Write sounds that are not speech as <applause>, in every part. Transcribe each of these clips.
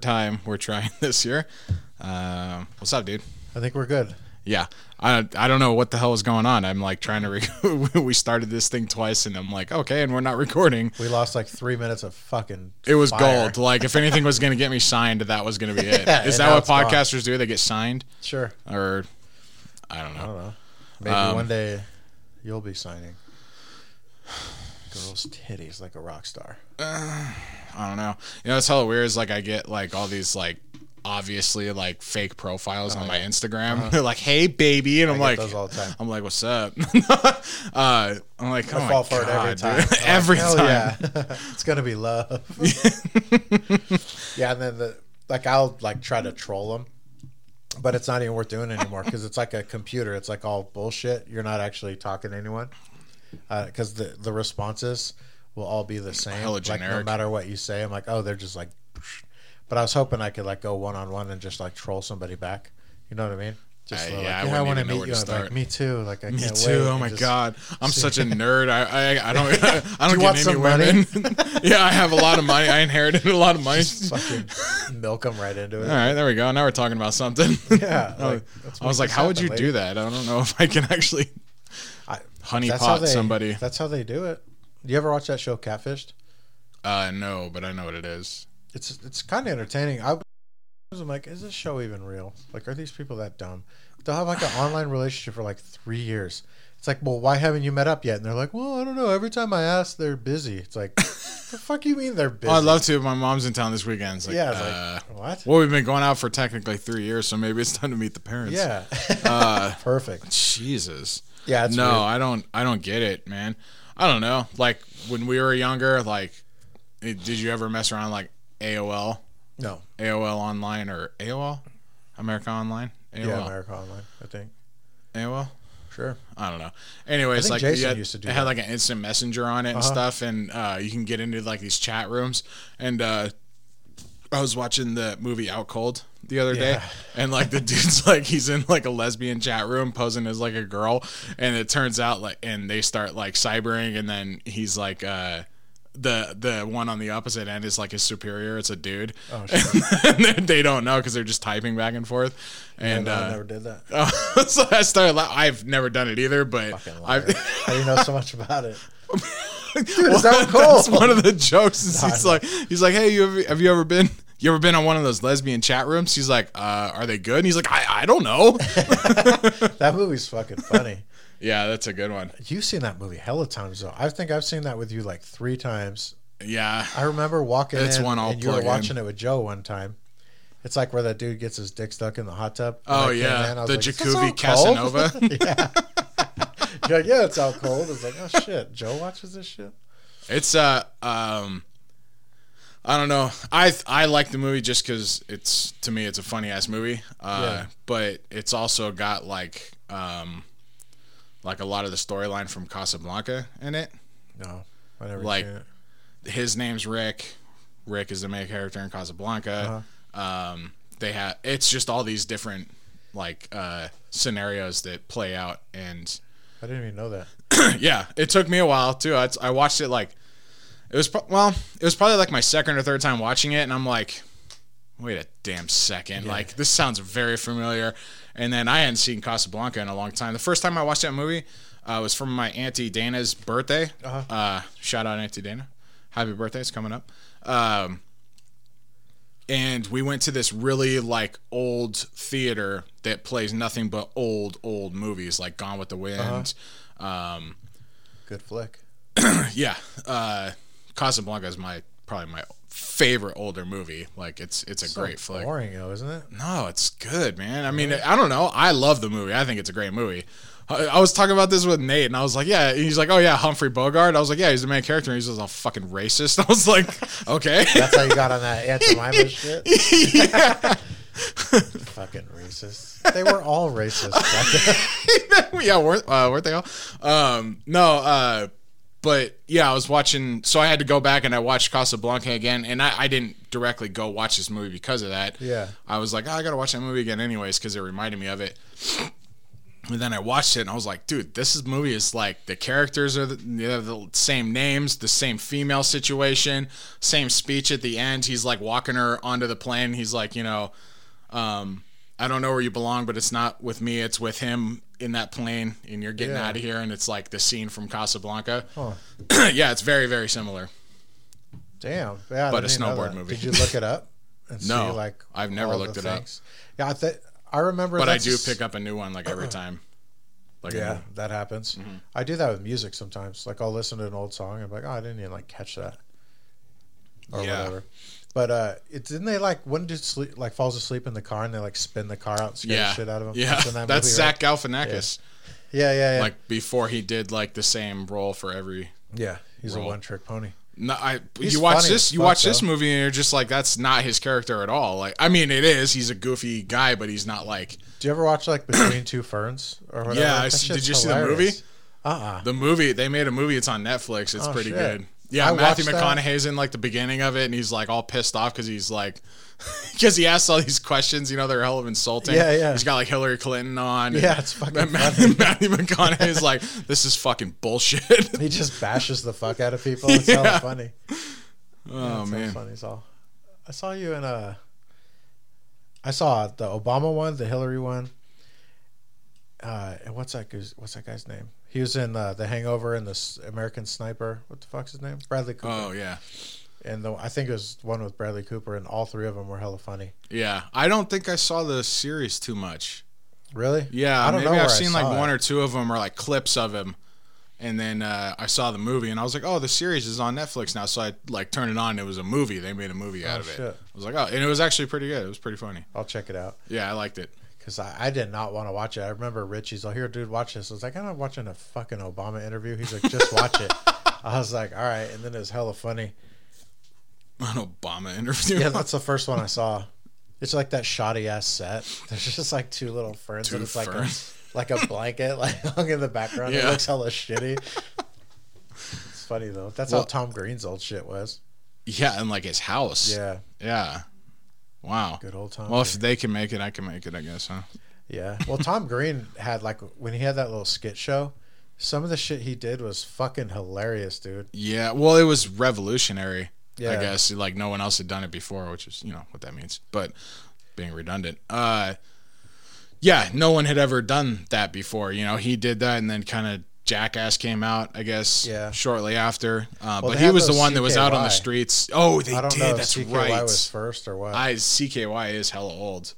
Third time we're trying <laughs> this year. Um, what's up, dude? I think we're good. Yeah, I I don't know what the hell is going on. I'm like trying to. Rec- <laughs> we started this thing twice, and I'm like, okay, and we're not recording. We lost like three minutes of fucking. It was fire. gold. Like if anything was going to get me signed, that was going to be it. <laughs> Is Yeah, and that what it's gone. podcasters do? They get signed, Sure. or I don't know. I don't know. Maybe Um, one day you'll be signing girls' titties like a rock star. I don't know. You know, it's hella weird. Is like I get like all these like obviously like fake profiles on my Instagram. They're like, "Hey, baby," and I'm Uh-huh. I get like, all the time. I'm like, "What's up?" <laughs> uh, I'm like, "Oh I fall for it every time. <laughs> I'm like, every "Hell time. Yeah. <laughs> it's gonna be love. yeah, and then the like I'll like try to troll them, but it's not even worth doing anymore because it's like a computer. It's like all bullshit. You're not actually talking to anyone because the the responses will all be the same. Hella like no matter what you say, I'm like, oh, they're just like. But I was hoping I could like go one on one and just like troll somebody back. You know what I mean? Just Uh, like, yeah, I I want to meet you. to like, me too. Like I Me can't too. wait. Oh my god, I'm such a nerd. I I, I don't <laughs> I don't you get any women. <laughs> yeah, I have a lot of money. I inherited a lot of money. fucking milk them right into it. All right, there we go. Now we're talking about something. Yeah, <laughs> I was- like, I was like, how would you do that? I don't know if I can actually I, honey that's how pot they, somebody. That's how they do it. Do you ever watch that show Catfished? Uh, no, but I know what it is. It's it's kind of entertaining. I was like, is this show even real? Like, are these people that dumb? They'll have like an online relationship for like three years. It's like, well, why haven't you met up yet? And they're like, well, I don't know. Every time I ask, they're busy. It's like, the <laughs> fuck you mean they're busy? Oh, I'd love to. My mom's in town this weekend. It's like, yeah, it's uh, like what? well, we've been going out for technically three years, so maybe it's time to meet the parents. Yeah, Uh, <laughs> perfect. Jesus. Yeah, no, weird. I don't. I don't get it, man. I don't know. Like when we were younger, like, did you ever mess around like AOL, No, AOL Online, or AOL, America Online, AOL, yeah, America Online. I think AOL? sure. I don't know. Anyways, like Jason you had- used to do it had like an instant messenger on it and Uh-huh. stuff, and uh, you can get into like these chat rooms. And uh, I was watching the movie Out Cold the other day, and like the dude's <laughs> like he's in like a lesbian chat room posing as like a girl, and it turns out like and they start like cybering, and then he's like. uh the the one on the opposite end is like his superior. It's a dude, Oh, <laughs> and they- they don't know because they're just typing back and forth. And no, uh, I never did that. Oh, <laughs> so I started. la- I've never done it either, but I've. How do you know so much about it? Dude, it's out cold. That's one of the jokes. Is he's No, like, he's like, hey, you ever, have you ever been? You ever been on one of those lesbian chat rooms? He's like, uh, are they good? And he's like, I, I don't know. <laughs> That movie's fucking funny. <laughs> yeah, that's a good one. You've seen that movie hella times though. I think I've seen that with you like three times. Yeah, I remember walking It's in one I'll and you were plug in. watching it with Joe one time. It's like where that dude gets his dick stuck in the hot tub. Oh, yeah. in, The like, Jacoby? Casanova. <laughs> yeah. You're like, yeah, it's out cold. It's like, oh shit, Joe watches this shit. it's uh, um, I don't know. I I like the movie just because it's to me it's a funny ass movie. Uh, Yeah. but it's also got like um, like a lot of the storyline from Casablanca in it. No, I never Like- his name's Rick. Rick is the main character in Casablanca. Uh-huh. Um, they have it's just all these different like uh, scenarios that play out, and I didn't even know that. <clears throat> yeah, it took me a while too. I, I watched it like it was pro- well, it was probably like my second or third time watching it, and I'm like, wait a damn second, like this sounds very familiar. And then I hadn't seen Casablanca in a long time. The first time I watched that movie uh, was from my auntie Dana's birthday. Uh-huh. Uh, shout out Auntie Dana, happy birthday! It's coming up. Um, and we went to this really like old theater that plays nothing but old old movies like Gone with the Wind. Um, Good flick. <clears throat> yeah, uh, Casablanca is my probably my favorite older movie. Like it's it's a So great flick. Boring though, isn't it? No, it's good, man. I mean, I don't know. I love the movie. I think it's a great movie. I, I was talking about this with Nate, and I was like, "Yeah." He's like, "Oh yeah, Humphrey Bogart." I was like, "Yeah, he's the main character." And he's just a fucking racist. <laughs> I was like, "Okay." That's how you got on that Aunt <laughs> Jemima shit. Fucking racist. They were all racist. <laughs> Yeah, weren't, uh, weren't they all? Um, no, uh, but yeah, I was watching. So I had to go back and I watched Casablanca again, and I, I didn't directly go watch this movie because of that. Yeah. I was like, oh, I gotta watch that movie again anyways because it reminded me of it. And then I watched it and I was like, dude, this is, movie is like the characters are the, the same names, the same female situation, same speech at the end. He's like walking her onto the plane. He's like, you know, um, I don't know where you belong, but it's not with me. It's with him in that plane, and you're getting Yeah. out of here. And it's like the scene from Casablanca. Huh. <clears throat> yeah, it's very, very similar. Damn. Yeah, But a snowboard movie. Did you look it up? <laughs> And No, see, like I've never looked it up. Yeah, I, th- I remember. But I do just- pick up a new one like every <clears throat> time. Like Yeah, that happens. Mm-hmm. I do that with music sometimes. Like I'll listen to an old song and be like, oh, I didn't even like catch that, or Yeah. whatever. But uh, it didn't they like one dude sleep like falls asleep in the car and they like spin the car out, and scare yeah, the shit out of him. yeah. That's that <laughs> That's Zach right? Galifianakis. Yeah, yeah, yeah. Like before he did like the same role for every. yeah, he's Roll. a one trick pony. No, I. He's you watch this. You fuck, watch this though. movie and you're just like, that's not his character at all. Like, I mean, it is. He's a goofy guy, but he's not like Do you ever watch like Between Two Ferns or whatever? Yeah, I did you see the movie? Uh uh the movie. They made a movie. It's on Netflix. It's Oh, pretty shit. good. Yeah, I Matthew watched that. McConaughey's in like the beginning of it, and he's like all pissed off because he's like, <laughs> because he asks all these questions. You know, they're hell of insulting. Yeah, yeah. He's got like Hillary Clinton on. Yeah, it's fucking <laughs> Matthew, funny. Matthew McConaughey's like, this is fucking bullshit. He just <laughs> bashes the fuck out of people. It's hella funny. oh It's man. funny. So, I saw you in a. I saw the Obama one, the Hillary one. Uh, and what's that? What's that guy's name? He was in uh, the Hangover and the American Sniper. What the fuck's his name? Bradley Cooper. Oh yeah. And the, I think it was one with Bradley Cooper, and all three of them were hella funny. Yeah, I don't think I saw the series too much. Really? Yeah, I don't maybe know I've seen like saw one it. or two of them or like clips of him, and then uh, I saw the movie and I was like, oh, the series is on Netflix now. So I like turned it on. It was a movie. They made a movie out Oh, of it. shit. I was like, oh, and it was actually pretty good. It was pretty funny. I'll check it out Yeah, I liked it. Because I, I did not want to watch it. I remember Richie's, "Oh, here, dude, watch this." I was like, "I'm not watching a fucking Obama interview." He's like, "Just watch it." <laughs> I was like, "All right," and then it was hella funny. An Obama interview. Yeah, that's <laughs> the first one I saw. It's like that shoddy ass set. There's just like two little ferns, Two and it's like a, ferns. <laughs> like a blanket like hung in the background. It Yeah. looks hella shitty. It's funny though. That's Well- how Tom Green's old shit was. yeah, and like his house. Yeah, Yeah. Wow. good old Tom. Well, Green. if they can make it, I can make it. I guess, huh? Yeah. Well, Tom Green had like when he had that little skit show. Some of the shit he did was fucking hilarious, dude. Yeah. Well, it was revolutionary. Yeah. I guess like no one else had done it before, which is you know what that means. But being redundant, uh, yeah, no one had ever done that before. You know, he did that, and then kind of Jackass came out, I guess, Yeah. shortly after. Uh, Well, but he was the one that was out on the streets. Oh, they I don't did. know That's CKY right. was first or what. I CKY is hella old.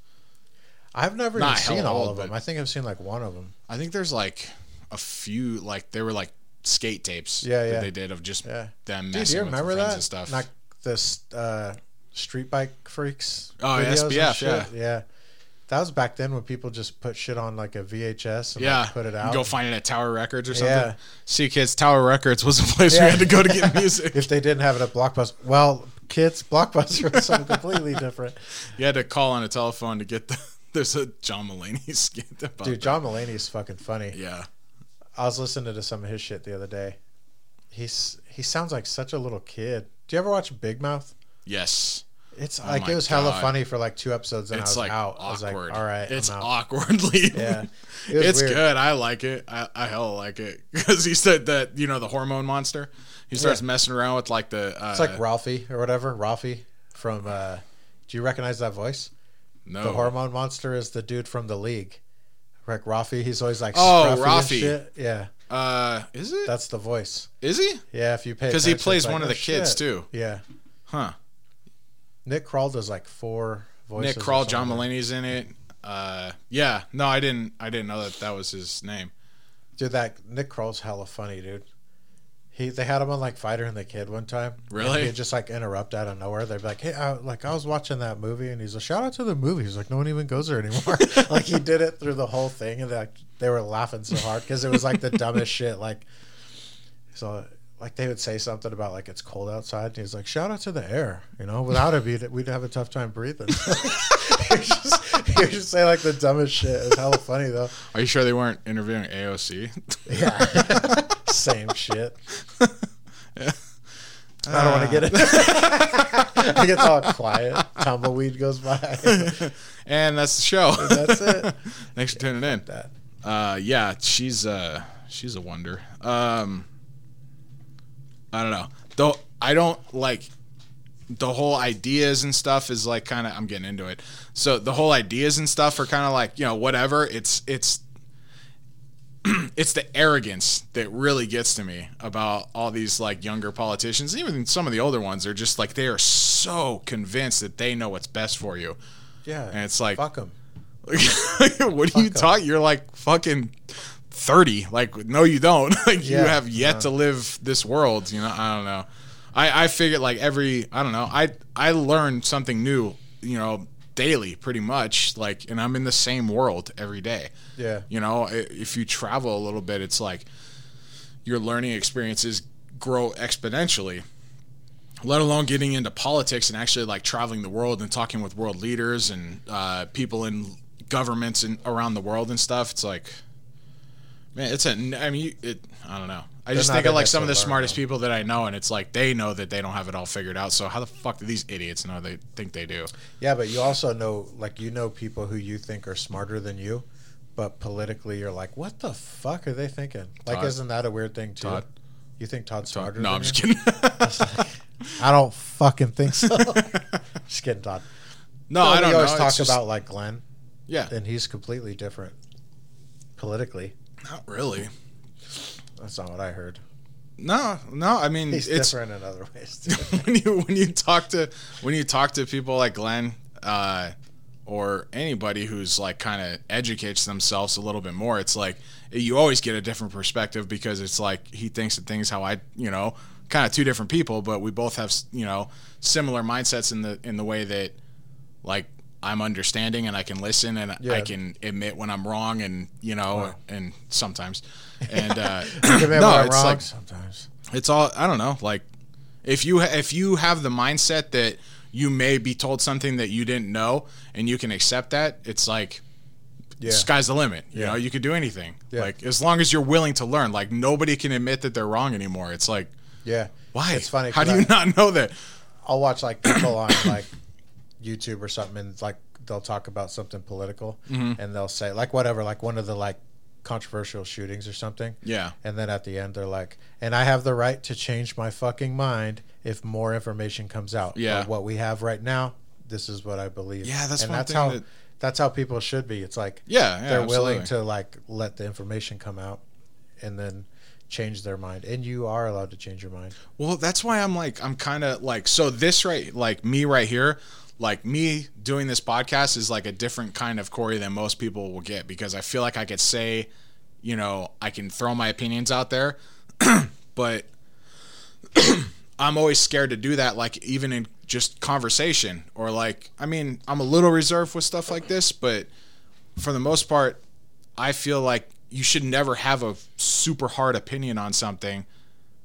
I've never Not even seen all old, of them. I think I've seen like one of them. I think there's like a few, like they were like skate tapes. Yeah, that yeah. they did of just Yeah. them Dude, messing do you remember friends that? and stuff. Like this uh, street bike freaks. Oh, SBF, shit? yeah. That was back then when people just put shit on like a VHS and yeah, like, put it out. Go find it at Tower Records or something. Yeah. See, kids, Tower Records was the <laughs> place Yeah. we had to go to get music. <laughs> if they didn't have it at Blockbuster, well, kids, Blockbuster was something completely different. <laughs> you had to call on a telephone to get the. There's a John Mulaney skit about Dude. John Mulaney is fucking funny. Yeah, I was listening to some of his shit the other day. He's he sounds like such a little kid. Do you ever watch Big Mouth? yes. It's Oh like it was hella funny for like two episodes, and I was like out. awkward. I was like, all right, it's awkwardly. <laughs> Yeah. It it's weird. good. I like it. I, I hella like it <laughs> because he said that you know the hormone monster. He starts Yeah. messing around with like the. Uh, It's like Ralphie or whatever. Ralphie from. uh Do you recognize that voice? no. The hormone monster is the dude from the league. Like Ralphie, he's always like Oh, Ralphie. Yeah, Uh, is it? that's the voice. Is he? Yeah, if you pay Because he plays like, one of oh, the kids too. Yeah, Huh. Nick Kroll does like four voices. Nick Kroll, John. Mulaney's in it. Uh, yeah. No, I didn't. I didn't know that that was his name. Dude, that Nick Kroll's hella funny, dude. He they had him on like Fighter and the Kid one time. Really? He'd just like interrupt out of nowhere. They'd be like, "Hey, I, like I was watching that movie," and he's like, "Shout out to the movie." He's like, "No one even goes there anymore." <laughs> <laughs> like he did it through the whole thing, and like they were laughing so hard because it was like the dumbest <laughs> shit. Like, so like they would say something about like it's cold outside, and he's like, "Shout out to the air," you know. Without it, we'd, we'd have a tough time breathing. <laughs> he would just, say like the dumbest shit. It's hella funny though. Are you sure they weren't interviewing AOC? Yeah. <laughs> Same shit. I don't want to get it. <laughs> it gets all quiet. Tumbleweed goes by. and that's the show. That's it. Thanks for tuning in. That. Uh, yeah, she's uh she's a wonder. Um, I don't know. Though I don't like the whole ideas and stuff is like kind of I'm getting into it. So the whole ideas and stuff are kind of like you know whatever. It's it's <clears throat> it's the arrogance that really gets to me about all these like younger politicians, even some of the older ones. They're just like they are so convinced that they know what's best for you, Yeah. and it's like fuck them. <laughs> what are you Fuck talking? You're like fucking thirty. Like, no, you don't. <laughs> like, you have yet to live this world. You know, I don't know. I I figured like every I don't know. I I learn something new. You know, daily, pretty much. Like, and I'm in the same world every day. Yeah. You know, if you travel a little bit, it's like your learning experiences grow exponentially. Let alone getting into politics and actually like traveling the world and talking with world leaders and uh, people in governments and around the world and stuff. It's like, man, it's a. I mean, it. I don't know. I just think of like some of the smartest people that I know, and it's like they know that they don't have it all figured out. So how the fuck do these idiots know they think they do? Yeah, but you also know, like, you know people who you think are smarter than you, but politically you're like, what the fuck are they thinking? Like, Todd. isn't that a weird thing too? Todd. You think Todd's smarter? no, than I'm just you? kidding. I don't fucking think so. <laughs> just kidding, Todd. no, No, I don't we always know. talk just- about like Glenn, yeah, and he's completely different politically. Not really. That's not what I heard. No, no. I mean, He's it's different in other ways. <laughs> Too. when you when you talk to when you talk to people like Glenn uh, or anybody who's like kind of educates themselves a little bit more, it's like you always get a different perspective because it's like he thinks of things how I you know kind of two different people, but we both have you know similar mindsets in the in the way that like I'm understanding and I can listen and Yeah. I can admit when I'm wrong and you know and sometimes <laughs> and uh, no, it's wrong like sometimes. it's all I don't know. Like if you if you have the mindset that you may be told something that you didn't know and you can accept that, it's like Yeah. sky's the limit. You Yeah. know, you could do anything. Like as long as you're willing to learn. Like nobody can admit that they're wrong anymore. It's like Yeah. why? It's funny. how do you I- not know that? I'll watch like people on like YouTube or something, and like they'll talk about something political, Mm-hmm. and they'll say like whatever, like one of the like controversial shootings or something. Yeah. And then at the end, they're like, "And I have the right to change my fucking mind if more information comes out." Yeah. But what we have right now, this is what I believe. Yeah, that's and one that's thing how that- that's how people should be. It's like Yeah, yeah, they're willing to like let the information come out, and then change their mind. And you are allowed to change your mind. Well, that's why I'm like I'm kind of like so this right like me right here, like me doing this podcast is like a different kind of Corey than most people will get because I feel like I could say, you know, I can throw my opinions out there, <clears throat> but <clears throat> I'm always scared to do that like even in just conversation or like I mean, I'm a little reserved with stuff like this, but for the most part, I feel like you should never have a super hard opinion on something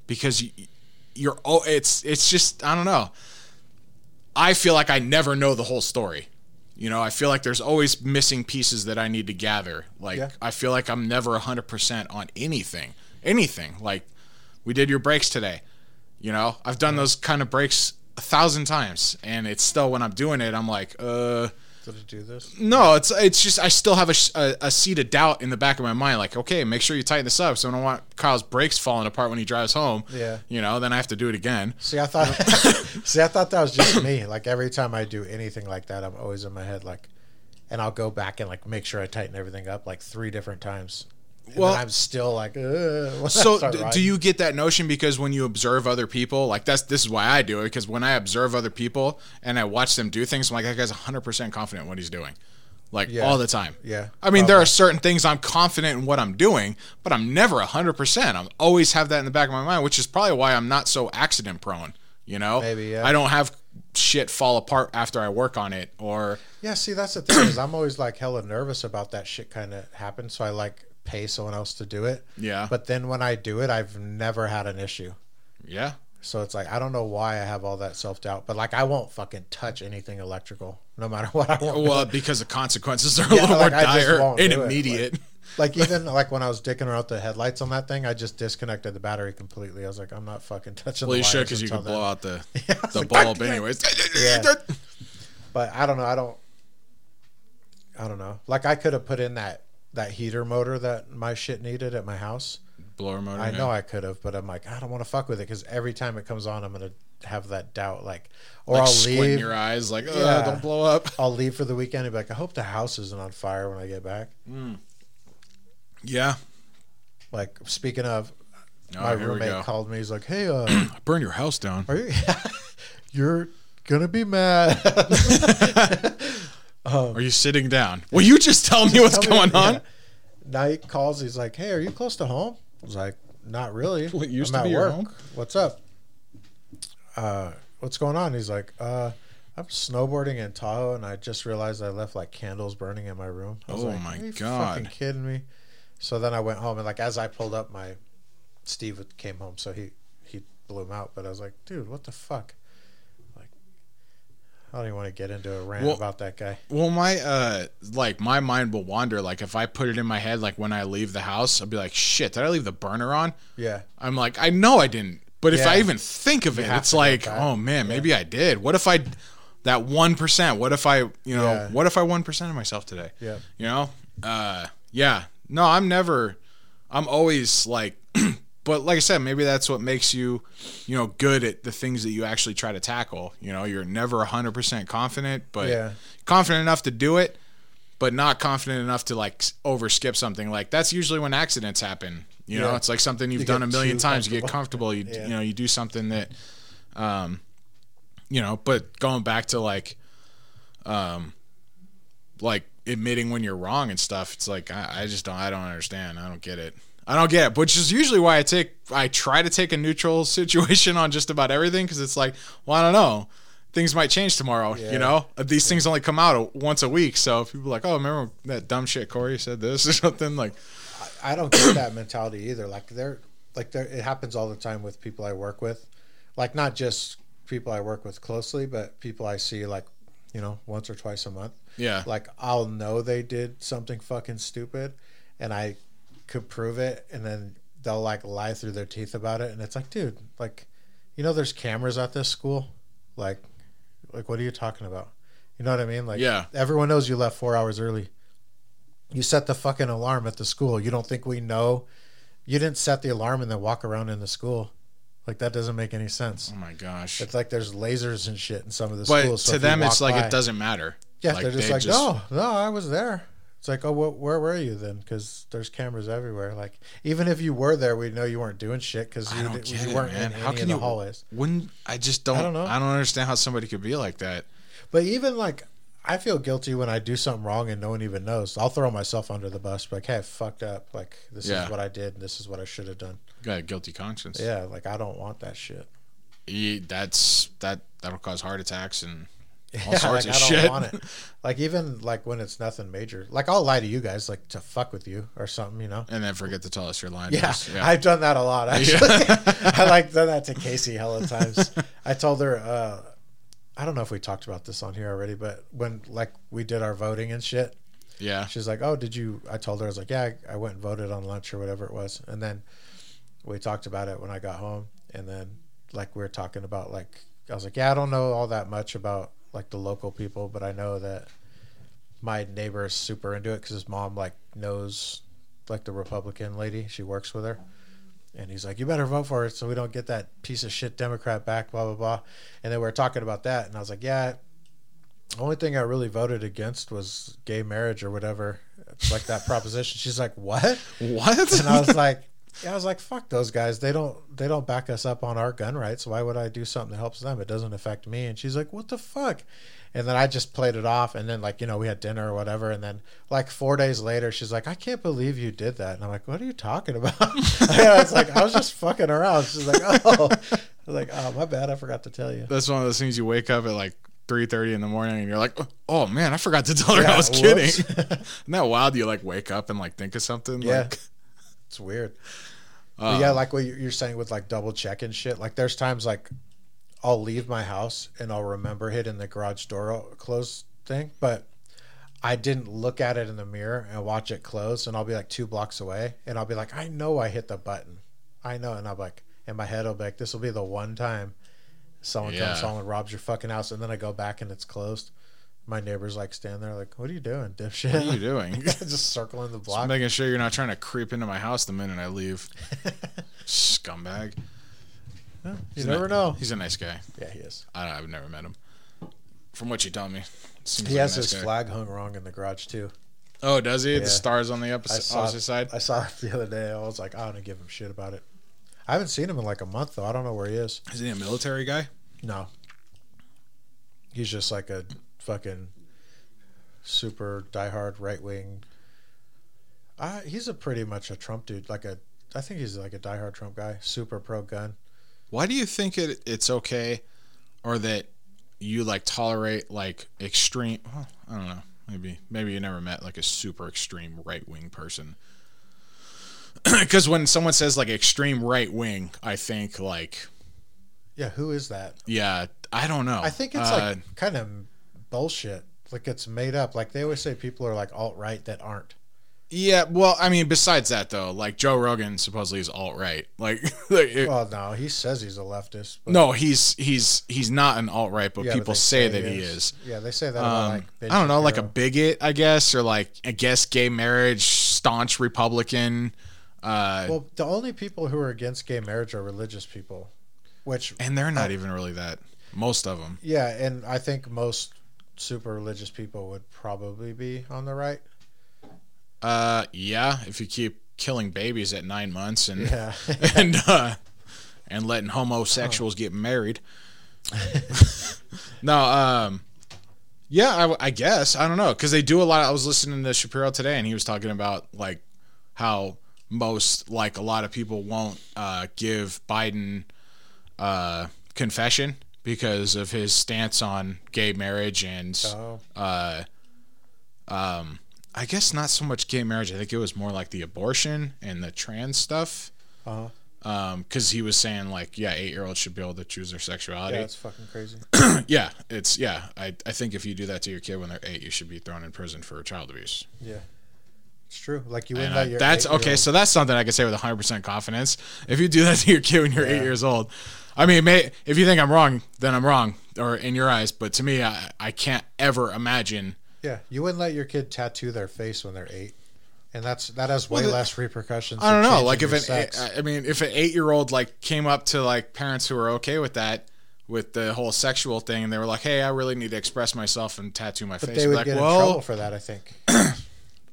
because you, you're oh it's it's just I don't know. I feel like I never know the whole story. You know, I feel like there's always missing pieces that I need to gather. Like Yeah. I feel like I'm never 100% on anything. Anything. Like we did your brakes today. You know, I've done those kind of brakes a thousand times and it's still when I'm doing it I'm like, uh It do this? no, it's it's just I still have a, a, a seed of doubt in the back of my mind. Like, okay, make sure you tighten this up, so I don't want Kyle's brakes falling apart when he drives home. Yeah. you know, then I have to do it again. See, I thought, <laughs> see, I thought that was just me. Like every time I do anything like that, I'm always in my head like, and I'll go back and like make sure I tighten everything up like three different times. And Well- I'm still like, Ugh, when <laughs> I So, d- do you get that notion because when you observe other people, like that's this is why I do it because when I observe other people and I watch them do things, I'm like that guy's 100 percent confident in what he's doing, like Yeah. all the time. Yeah, I mean, oh, there are certain things I'm confident in what I'm doing, but I'm never 100%. I'm always have that in the back of my mind, which is probably why I'm not so accident prone, you know? Maybe, yeah. I don't have shit fall apart after I work on it or Yeah, see, that's the thing is I'm always like hella nervous about that shit kind of happen. So I like pay someone else to do it. Yeah. But then when I do it, I've never had an issue. yeah. So it's like I don't know why I have all that self doubt, but like I won't fucking touch anything electrical, no matter <laughs> what I want. Well, because the consequences are a <laughs> little like, more I just dire and it. immediate. Like <laughs> even like when I was dicking around the headlights on that thing, I just disconnected the battery completely. I was like, I'm not fucking touching. well, the you should because you can blow out the, Yeah, the like, bulb anyways. Yeah. But I don't know. I don't. I don't know. Like I could have put in that that heater motor that my shit needed at my house. Blower motor. I yeah. know I could have, but I'm like, I don't want to fuck with it because every time it comes on, I'm gonna have that doubt. Like, or Like I'll leave. your eyes, like, Yeah. don't blow up. <laughs> I'll leave for the weekend and be like, I hope the house isn't on fire when I get back. Yeah. Like, speaking of, Oh, my roommate called me. He's like, Hey, uh, <clears throat> Burn your house down. are you? <laughs> You're gonna be mad. <laughs> Are you sitting down? Will you just tell me what's Tell me- going on? yeah. He calls. He's like, "Hey, are you close to home?" I was like, "Not really. <laughs> What used I'm to be work. home? What's up? Uh, what's going on?" He's like, "Uh, I'm snowboarding in Tahoe, and I just realized I left like candles burning in my room." I was Oh like, my "Are you God. Fucking kidding me?" So then I went home, and like as I pulled up, my Steve came home, so he he blew him out. But I was like, "Dude, what the fuck?" I don't even want to get into a rant Well- about that guy. Well, my uh, like my mind will wander. Like if I put it in my head, like when I leave the house, I'll be like, "Shit, did I leave the burner on?" Yeah. I'm like, I know I didn't. But if I even think of it, it's like, oh man, maybe I did. What if I that one percent? What if I, you know, Yeah. what if I one percent of myself today? Yeah. You know, uh, yeah. No, I'm never. I'm always like, <clears throat> but like I said, maybe that's what makes you, you know, good at the things that you actually try to tackle. You know, you're never hundred percent confident, but Yeah. confident enough to do it, but not confident enough to like s- over skip something. Like that's usually when accidents happen. You know, it's like something you've You done a million times. You get comfortable. comfortable. You Yeah. you know you do something that, um, you know. But going back to like, um, like admitting when you're wrong and stuff. It's like I, I just don't. I don't understand. I don't get it. I don't get it. Which is usually why I take. I try to take a neutral <laughs> situation on just about everything because it's like, well, I don't know. Things might change tomorrow. Yeah. You know, Uh, these things only come out once a week. So if people are like, oh, remember that dumb shit Corey said this <laughs> or something like, I don't get that mentality either. Like they're like there it happens all the time with people I work with. Like not just people I work with closely, but people I see like, you know, once or twice a month. yeah, Like I'll know they did something fucking stupid and I could prove it and then they'll like lie through their teeth about it and it's like, dude, like you know there's cameras at this school? Like like what are you talking about? You know what I mean? Like Yeah. everyone knows you left 4 hours early. You set the fucking alarm at the school. You don't think we know? You didn't set the alarm and then walk around in the school. Like that doesn't make any sense. oh my gosh. It's like there's lasers and shit in some of the But schools. so to them, it's like by- it doesn't matter. Yeah, Like, they're just they like, just- no, no, I was there. It's like, oh, wh- where were you then? Because there's cameras everywhere. Like, even if you were there, we know you weren't doing shit because you, did- you it, weren't man. in How any can of the you- hallways. Wouldn't I just don't? I don't know. I don't understand how somebody could be like that. But even like, I feel guilty when I do something wrong and no one even knows. I'll throw myself under the bus. Like, hey, I fucked up. Like, this Yeah. is what I did. And this is what I should have done. Got a guilty conscience. Yeah, like I don't want that shit. That's that. That'll cause heart attacks and all <laughs> Yeah, sorts like, of I don't shit. want it. Like even like when it's nothing major. Like I'll lie to you guys, like to fuck with you or something. You know. and then forget to tell us you're lying. Yeah. I've done that a lot actually. <laughs> I like done that to Casey hella times. I told her, uh, I don't know if we talked about this on here already, but when like we did our voting and shit, yeah. she's like, "Oh, did you?" I told her, I was like, "Yeah, I, I went and voted on lunch or whatever it was," and then we talked about it when I got home, and then like we were talking about like I was like, "Yeah, I don't know all that much about like the local people, but I know that my neighbor is super into it because his mom like knows like the Republican lady, she works with her." And he's like, "You better vote for it so we don't get that piece of shit Democrat back." Blah blah blah. And then we were talking about that, and I was like, "Yeah, the only thing I really voted against was gay marriage or whatever. It's like that <laughs> proposition. She's like, "What?" What? And I was like, yeah, I was like, "Fuck those guys. They don't they don't back us up on our gun rights. Why would I do something that helps them? It doesn't affect me." And she's like, "What the fuck?" And then I just played it off and then like, you know, we had dinner or whatever and then like 4 days later she's like, "I can't believe you did that." And I'm like, "What are you talking about?" <laughs> I was like, "I was just fucking around." She's like, "Oh." <laughs> I was like, "Oh, my bad. I forgot to tell you." That's one of those things you wake up at like three thirty in the morning and you're like, oh man, I forgot to tell her Yeah, I was whoops. kidding. <laughs> Isn't that wild? You like wake up and like think of something. Yeah. Like, It's weird. But yeah, um, like what you're saying with like double checking shit. Like there's times like I'll leave my house and I'll remember hitting the garage door close thing, but I didn't look at it in the mirror and watch it close, and I'll be like two blocks away, and I'll be like, I know I hit the button, I know, and I'm like, in my head, I'll be like, this will be the one time someone Yeah. comes home and robs your fucking house, and then I go back and it's closed. My neighbors like stand there like, "What are you doing, dipshit?" What are you <laughs> doing? Just circling the block, Just making sure you're not trying to creep into my house the minute I leave. <laughs> Scumbag. you He's never a, know. He's a nice guy. Yeah, he is. I, I've never met him. From what you tell me, He like has nice his guy. flag hung wrong in the garage too. Oh, does he? Yeah. The stars on the opposite, saw opposite side. I saw it the other day. I was like, I don't give him shit about it. I haven't seen him in like a month though. I don't know where he is. Is he a military guy? No. He's just like a fucking super diehard right wing. Uh, he's a pretty much a Trump dude. Like a, I think he's like a diehard Trump guy. Super pro gun. Why do you think it it's okay, or that you like tolerate like extreme? Well, I don't know. Maybe maybe you never met like a super extreme right wing person. <clears throat> Because when someone says like extreme right wing, I think like Yeah, who is that? yeah, I don't know. I think it's Uh, like kind of bullshit. Like it's made up. Like they always say people are like alt right that aren't. yeah. Well, I mean, besides that though, like Joe Rogan supposedly is alt right. <laughs> Like, like it- Well, no, he says he's a leftist. But no, he's he's he's not an alt right, but Yeah, people they say that he is. Yeah, they say that about Um, like. I don't know, like a bigot, I guess, or like I guess gay marriage, staunch Republican. Uh, Well, the only people who are against gay marriage are religious people, which and they're not even really that. Most of them. yeah, and I think most super religious people would probably be on the right. Uh, yeah, if you keep killing babies at nine months and Yeah, <laughs> and uh, and letting homosexuals get married. no, um, yeah, I, I guess I don't know because they do a lot. I was listening to Shapiro today, and he was talking about like how most like a lot of people won't uh, give Biden uh, confession because of his stance on gay marriage and oh, uh, um, I guess not so much gay marriage. I think it was more like the abortion and the trans stuff. uh-huh. Um, because he was saying like, yeah, eight year olds should be able to choose their yeah, sexuality. it's fucking crazy. <clears throat> Yeah, it's yeah. I I think if you do that to your kid when they're eight, you should be thrown in prison for child abuse. Yeah, it's true. Like you wouldn't let your that's okay. So that's something I can say with 100 percent confidence. If you do that <laughs> to your kid when you're eight years old, I mean, may, if you think I'm wrong, then I'm wrong, or in your eyes. But to me, I I can't ever imagine. yeah, you wouldn't let your kid tattoo their face when they're eight, and that's that has way Well, less repercussions. I don't know. Like if an sex. I mean, if an eight year old like came up to like parents who were okay with that, with the whole sexual thing, and they were like, "Hey, I really need to express myself and tattoo my but face." they I'd like, get in well, trouble for that, I think. <coughs>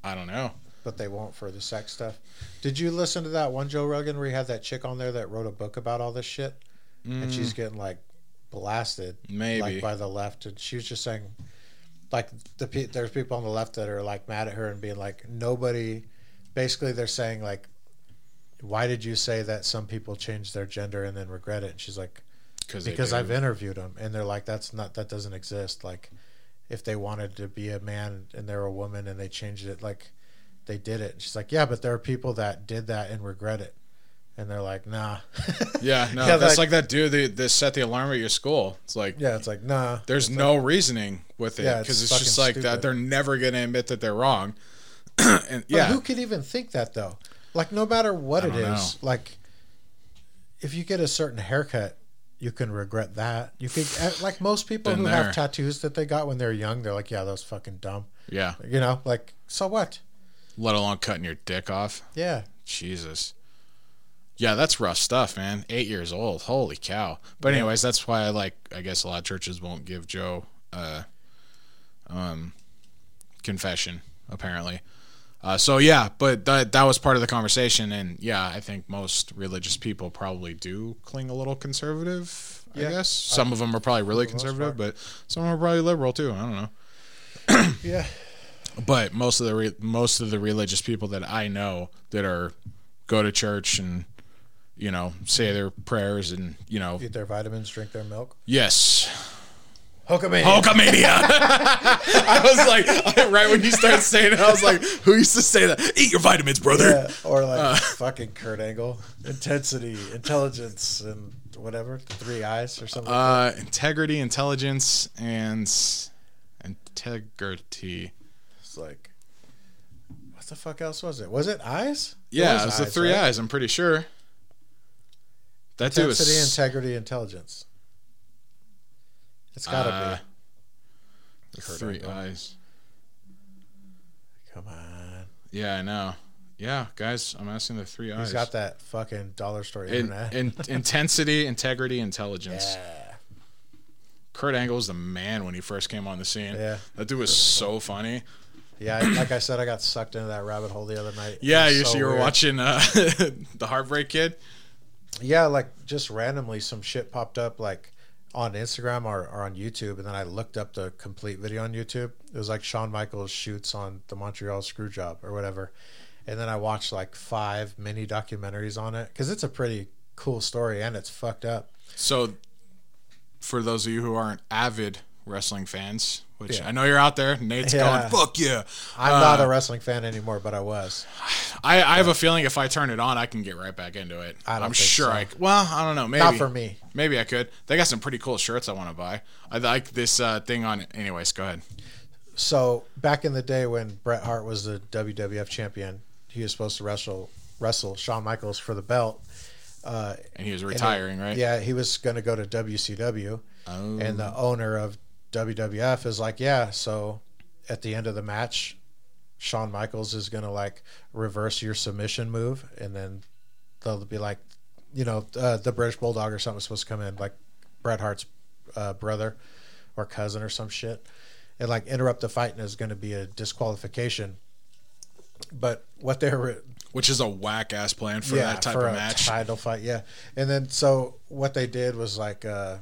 I don't know. But they won't for the sex stuff. Did you listen to that one Joe Rogan where he had that chick on there that wrote a book about all this shit, and she's getting like blasted, Mm. Maybe. like by the left, and she was just saying, like the pe- there's people on the left that are like mad at her and being like nobody, basically they're saying like, why did you say that some people change their gender and then regret it? And she's like, because. I've interviewed them and they're like that's not that doesn't exist like if they wanted to be a man and they're a woman and they changed it like they did it. And she's like yeah but there are people that did that and regret it. And they're like nah. <laughs> Yeah, no, <laughs> Yeah, that's like- like, that dude that, that set the alarm at your school. It's like yeah it's like nah. there's no reasoning with it Yeah, because it's it's, just like that they're never gonna admit that they're wrong. <clears throat> and But yeah, who could even think that though? Like no matter what it is like if you get a certain haircut you can regret that. You could eh, like most people Been who there. have tattoos that they got when they're young they're like yeah that was fucking dumb. Yeah. you know like so what Let alone cutting your dick off. yeah Jesus. Yeah, that's rough stuff, man. Eight years old. Holy cow. But Yeah. anyways, that's why I like I guess a lot of churches won't give Joe uh um confession, apparently. Uh, so yeah, but that that was part of the conversation, and yeah, I think most religious people probably do cling a little conservative. I guess some of them are probably really conservative, but some of them are probably liberal too. I don't know. <clears throat> yeah But most of the re- most of the religious people that I know that are go to church and you know say their prayers and you know eat their vitamins, drink their milk. yes Hulkamania. Hulkamania. <laughs> I was like right when you started saying it, I was like, who used to say that? Eat your vitamins, brother. Yeah, or like Uh. fucking Kurt Angle. Intensity, intelligence, and whatever. Three eyes or something. Uh, integrity, intelligence, and integrity. It's like, what the fuck else was it? Was it eyes? Yeah, was it was the three right? eyes. I'm pretty sure. That dude was Intensity, integrity, intelligence. It's gotta Uh, be. The three eyes. Come on. Yeah, I know. Yeah, guys, I'm asking the three eyes. He's got that fucking dollar store In, internet. in, <laughs> intensity, integrity, intelligence. yeah. Kurt Angle was the man when he first came on the scene. Yeah. That dude was so funny. Yeah, like I said, I got sucked into that rabbit hole the other night. Yeah, you, so so you were watching uh, <laughs> the Heartbreak Kid. Yeah, like just randomly some shit popped up like on Instagram or, or on YouTube, and then I looked up the complete video on YouTube. It was like Shawn Michaels shoots on the Montreal Screwjob or whatever, and then I watched like five mini documentaries on it because it's a pretty cool story and it's fucked up. So, for those of you who aren't avid wrestling fans, which Yeah. I know you're out there, Nate's Yeah. going, "Fuck yeah!" I'm not Uh, a wrestling fan anymore, but I was. I, I have a feeling if I turn it on, I can get right back into it. I don't am sure so. I. Well, I don't know. Maybe Not for me. Maybe I could. They got some pretty cool shirts I want to buy. I like this uh, thing on. Anyways, go ahead. So back in the day when Bret Hart was the WWF champion, he was supposed to wrestle wrestle Shawn Michaels for the belt. Uh, And he was and it- retiring, right? Yeah, he was going to go to WCW, Oh. and the owner of WWF is like, yeah. So at the end of the match, Shawn Michaels is going to like reverse your submission move, and then they'll be like, you know, uh, the British Bulldog or something was supposed to come in, like Bret Hart's uh, brother or cousin or some shit, and like interrupt the fight, and is going to be a disqualification. But what they were Which is a whack ass plan for yeah, that type for of match. title fight. Yeah, and then so what they did was like uh,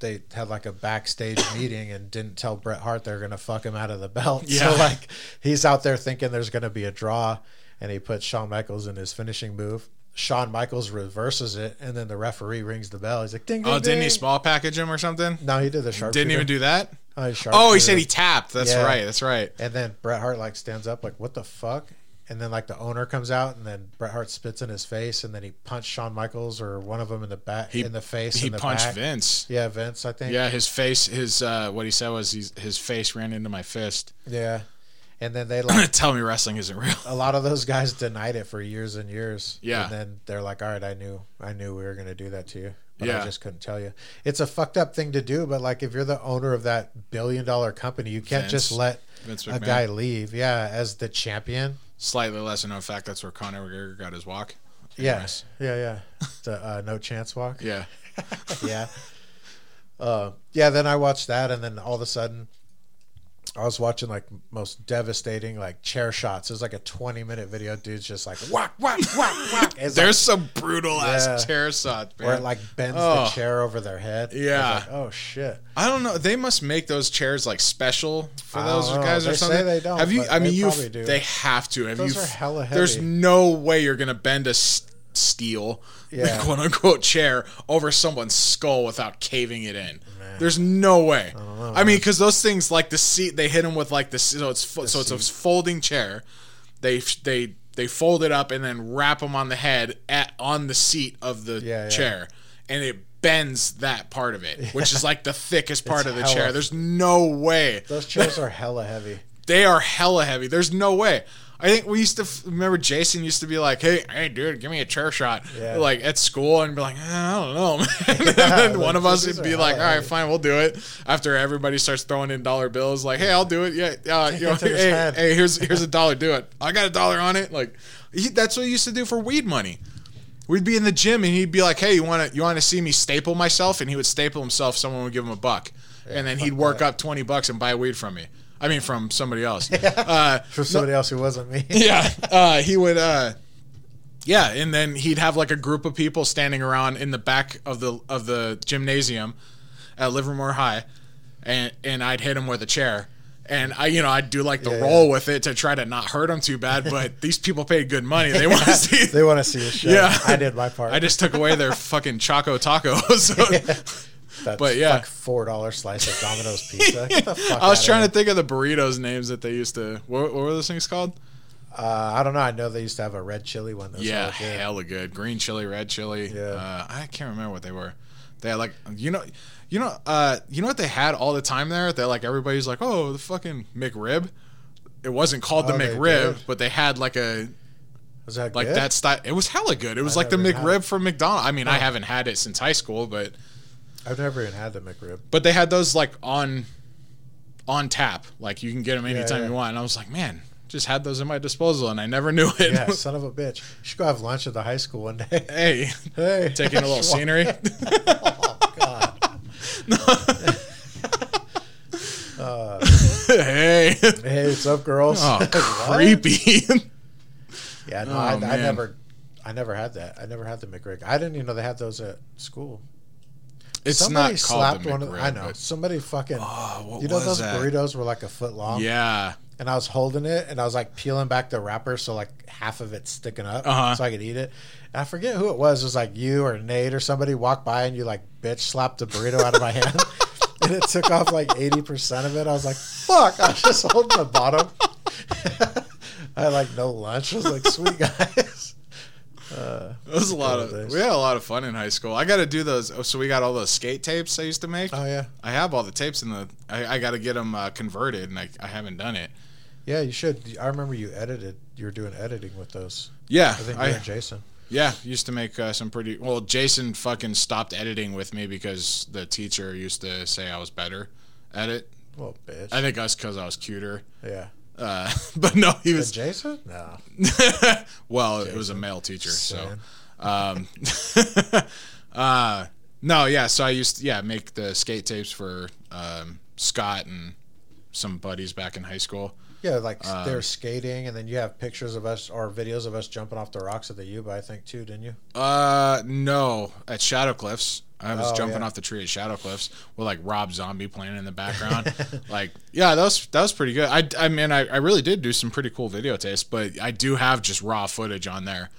they had like a backstage <coughs> meeting and didn't tell Bret Hart they're gonna fuck him out of the belt. <laughs> Yeah. So like he's out there thinking there's gonna be a draw, and he puts Shawn Michaels in his finishing move. Shawn Michaels reverses it, and then the referee rings the bell. He's like, "Ding, oh, ding, oh, didn't he small package him or something? No, he did the sharp. Didn't even do that. Oh, he, Oh, he said he tapped. That's Yeah. right. That's right. And then Bret Hart like stands up like, "What the fuck?" And then like the owner comes out, and then Bret Hart spits in his face, and then he punched Shawn Michaels or one of them in the back, He- in the face. He the punched back. Vince. Yeah, Vince, I think. Yeah, his face. His uh, what he said was he's, his face ran into my fist. Yeah. And then they <laughs> like Tell me wrestling isn't real. a lot of those guys denied it for years and years. Yeah. And then they're like, "All right, I knew, I knew we were gonna do that to you, but I just couldn't tell you." It's a fucked up thing to do, but like if you're the owner of that billion dollar company, you can't just let a guy leave. Yeah, as the champion. Slightly lesser known fact that's where Conor McGregor got his walk. Yes. Yeah, yeah. The uh, no chance walk. Yeah. <laughs> yeah. Uh, yeah, then I watched that, and then all of a sudden, I was watching like most devastating like chair shots. It was like a twenty minute video. Dude's just like whack, whack, whack, whack. There's like, some brutal Yeah. ass chair shots, man. where it like bends Oh. the chair over their head. Yeah. like, oh shit. I don't know. They must make those chairs like special for those know. guys or They say something. they don't, Have you? I mean, you. They have to. Have Those you? are hella heavy. There's no way you're gonna bend a s- steel, Yeah. quote unquote, chair over someone's skull without caving it in. There's no way. Oh, I, mean, because those things like the seat, they hit them with like the so it's fo- so it's a folding chair. They they they fold it up and then wrap them on the head at on the seat of the Yeah, yeah. chair, and it bends that part of it, <laughs> which is like the thickest part of the hella- chair. There's no way Those chairs are hella heavy. they are hella heavy. There's no way. I think we used to f- remember Jason used to be like, "Hey, hey, dude, give me a chair shot," Yeah. like at school, and be like, eh, "I don't know." man." <laughs> <laughs> and then one like, of us would be like, "All right, heavy." fine, we'll do it." After everybody starts throwing in dollar bills, like, "Hey, I'll do it." Yeah, uh, you know, it to his hey, hey, here's here's a <laughs> dollar. Do it. I got a dollar on it. Like, he, that's what he used to do for weed money. We'd be in the gym and he'd be like, "Hey, you want to you want to see me staple myself?" And he would staple himself. Someone would give him a buck, and then he'd work up twenty bucks and buy weed from me. I mean, from somebody else. <laughs> Uh, For somebody else who wasn't me. <laughs> yeah, uh, he would. Uh, yeah, and then he'd have like a group of people standing around in the back of the of the gymnasium at Livermore High, and and I'd hit him with a chair. And I, you know, I'd do like the Yeah. roll with it to try to not hurt him too bad. But <laughs> these people paid good money; they want to see. they want to see a show. Yeah. I did my part. I just took away their fucking Choco Tacos. That but yeah. like four dollar slice of Domino's pizza. The <laughs> I was trying to think of the burritos names that they used to. What, what were those things called? Uh, I don't know. I know they used to have a red chili one. That Yeah, hella good. hella good. Green chili, red chili. Yeah. Uh, I can't remember what they were. They had like you know, you know, uh, you know what they had all the time there. That like everybody's like, oh, the fucking McRib. It wasn't called the Oh, they McRib, did? but they had like a Was that like good? that style. It was hella good. It was I like the McRib from McDonald's. I mean, I haven't had it since high school, but I've never even had the McRib. but they had those like on on tap. Like you can get them anytime yeah. you want. And I was like, man, just had those at my disposal, and I never knew it. Yeah, <laughs> son of a bitch. You should go have lunch at the high school one day. hey, Hey, taking a little <laughs> scenery. <laughs> oh God. Uh, hey, hey, what's up, girls? oh, creepy. Yeah, no, Oh, I, I never, I never had that. I never had the McRib. I didn't even know they had those at school. It's Somebody not the one of. McRib, I know. Somebody fucking. Oh, what you know was those that? burritos were like a foot long. Yeah. and I was holding it and I was like peeling back the wrapper so like half of it's sticking up Uh-huh. so I could eat it. And I forget who it was. It was like you or Nate or somebody walked by and you like bitch slapped the burrito out of my hand. <laughs> and it took off like 80% of it. I was like, fuck, I was just holding the bottom. <laughs> I had like no lunch. I was like, sweet <laughs> guys. Uh, <laughs> It was a lot of. Days. We had a lot of fun in high school. I got to do those. oh, So we got all those skate tapes I used to make. oh, yeah. I have all the tapes in the. I, I got to get them uh, converted, and I, I haven't done it. Yeah, you should. I remember you edited. You were doing editing with those. Yeah, I think you I, and Jason. yeah used to make uh, some pretty. Well, Jason fucking stopped editing with me because the teacher used to say I was better at it. Well, bitch. I think that's because I was cuter. yeah. Uh, <laughs> but no, he was. Jason? No. <laughs> well, it was a male teacher, so. Um, <laughs> uh, no, yeah. So I used to, yeah make the skate tapes for um, Scott and some buddies back in high school. Yeah, like Um, they're skating, and then you have pictures of us or videos of us jumping off the rocks at the Yuba, I think, too, didn't you? Uh, no, at Shadow Cliffs. I was Oh, jumping yeah. off the tree at Shadow Cliffs with like Rob Zombie playing in the background. <laughs> like, yeah, that was that was pretty good. I, I mean, I, I really did do some pretty cool video tapes, but I do have just raw footage on there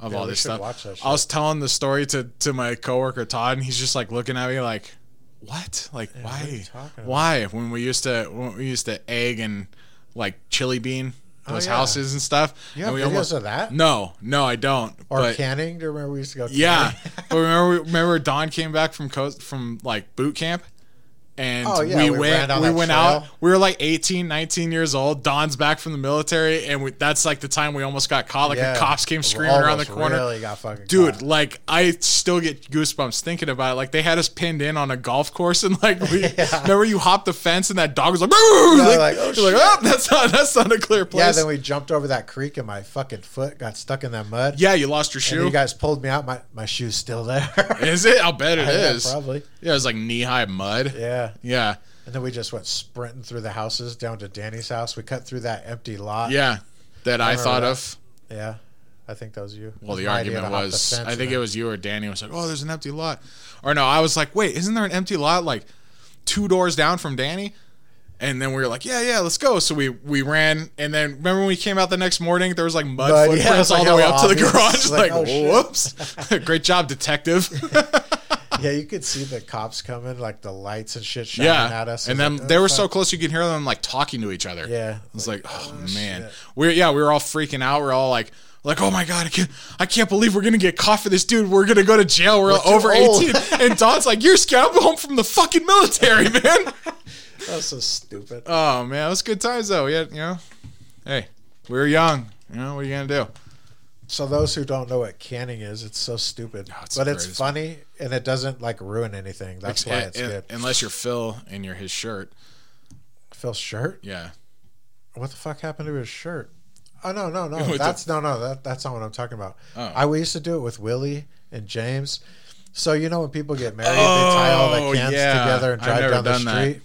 of Yeah, all this stuff. I was telling the story to to my coworker Todd, and he's just like looking at me like, "What? Like, you why? Why?" When we used to when we used to egg and like chili bean Oh, those Oh, yeah. houses and stuff. You have and videos we almost of that? no, no, I don't. Or but, canning? Do you remember we used to go yeah, but remember, <laughs> remember Don came back from coast from like boot camp, and Oh, yeah, we, we went. We went out. We were like 18, 19 years old. Don's back from the military, and we, that's like the time we almost got caught. Like Yeah. the cops came screaming around the corner. Really got fucking Dude, caught. like I still get goosebumps thinking about it. Like they had us pinned in on a golf course, <laughs> and like we <laughs> remember you hopped the fence, and that dog was like, "Boo!" like, like, oh, like, oh, <laughs> that's not that's not a clear place. Yeah, then we jumped over that creek, and my fucking foot got stuck in that mud. Yeah, you lost your And shoe. you guys pulled me out. My my shoe's still there. is it? I'll bet it Yeah, is. probably. Yeah, it was like knee high mud. Yeah. Yeah. And then we just went sprinting through the houses down to Danny's house. We cut through that empty lot. Yeah, that I remember thought that. of. Yeah. I think that was you. Well, the argument was, I think it was you or Danny was like, "Oh, there's an empty lot," or no, I was like, "Wait, isn't there an empty lot like two doors down from Danny?" And then we were like, "Yeah, yeah, let's go." So we we ran, and then remember when we came out the next morning, there was like mud Mud, yeah, footprints like all the way up to the obvious. garage. Like, <laughs> Like, oh, whoops, <laughs> great job, detective. <laughs> <laughs> Yeah, you could see the cops coming, like the lights and shit shining yeah, at us. and then like, oh, they oh, were fuck. so close you could hear them like talking to each other. Yeah. It's like, oh, oh, man, shit. we're yeah, we were all freaking out. We're all like, like, oh my god, I can't, I can't believe we're gonna get caught for this, dude. We're gonna go to jail. We're, too over eighteen. <laughs> and Don's like, you're scared. I'm home from the fucking military, <laughs> man. That was so stupid. oh man, it was good times though. Yeah, you know, hey, we were young. You know, what are you gonna do? So those who don't know what canning is, it's so stupid, Oh, it's but it's funny and it doesn't like ruin anything. That's why it's Un- good. Unless you're Phil and you're his shirt. Phil's shirt. Yeah. What the fuck happened to his shirt? Oh no, no, no. <laughs> What the- That's no, no. That that's not what I'm talking about. Oh. I we used to do it with Willie and James. So you know when people get married, they tie all Oh, the cans yeah. together and drive down the done that. street.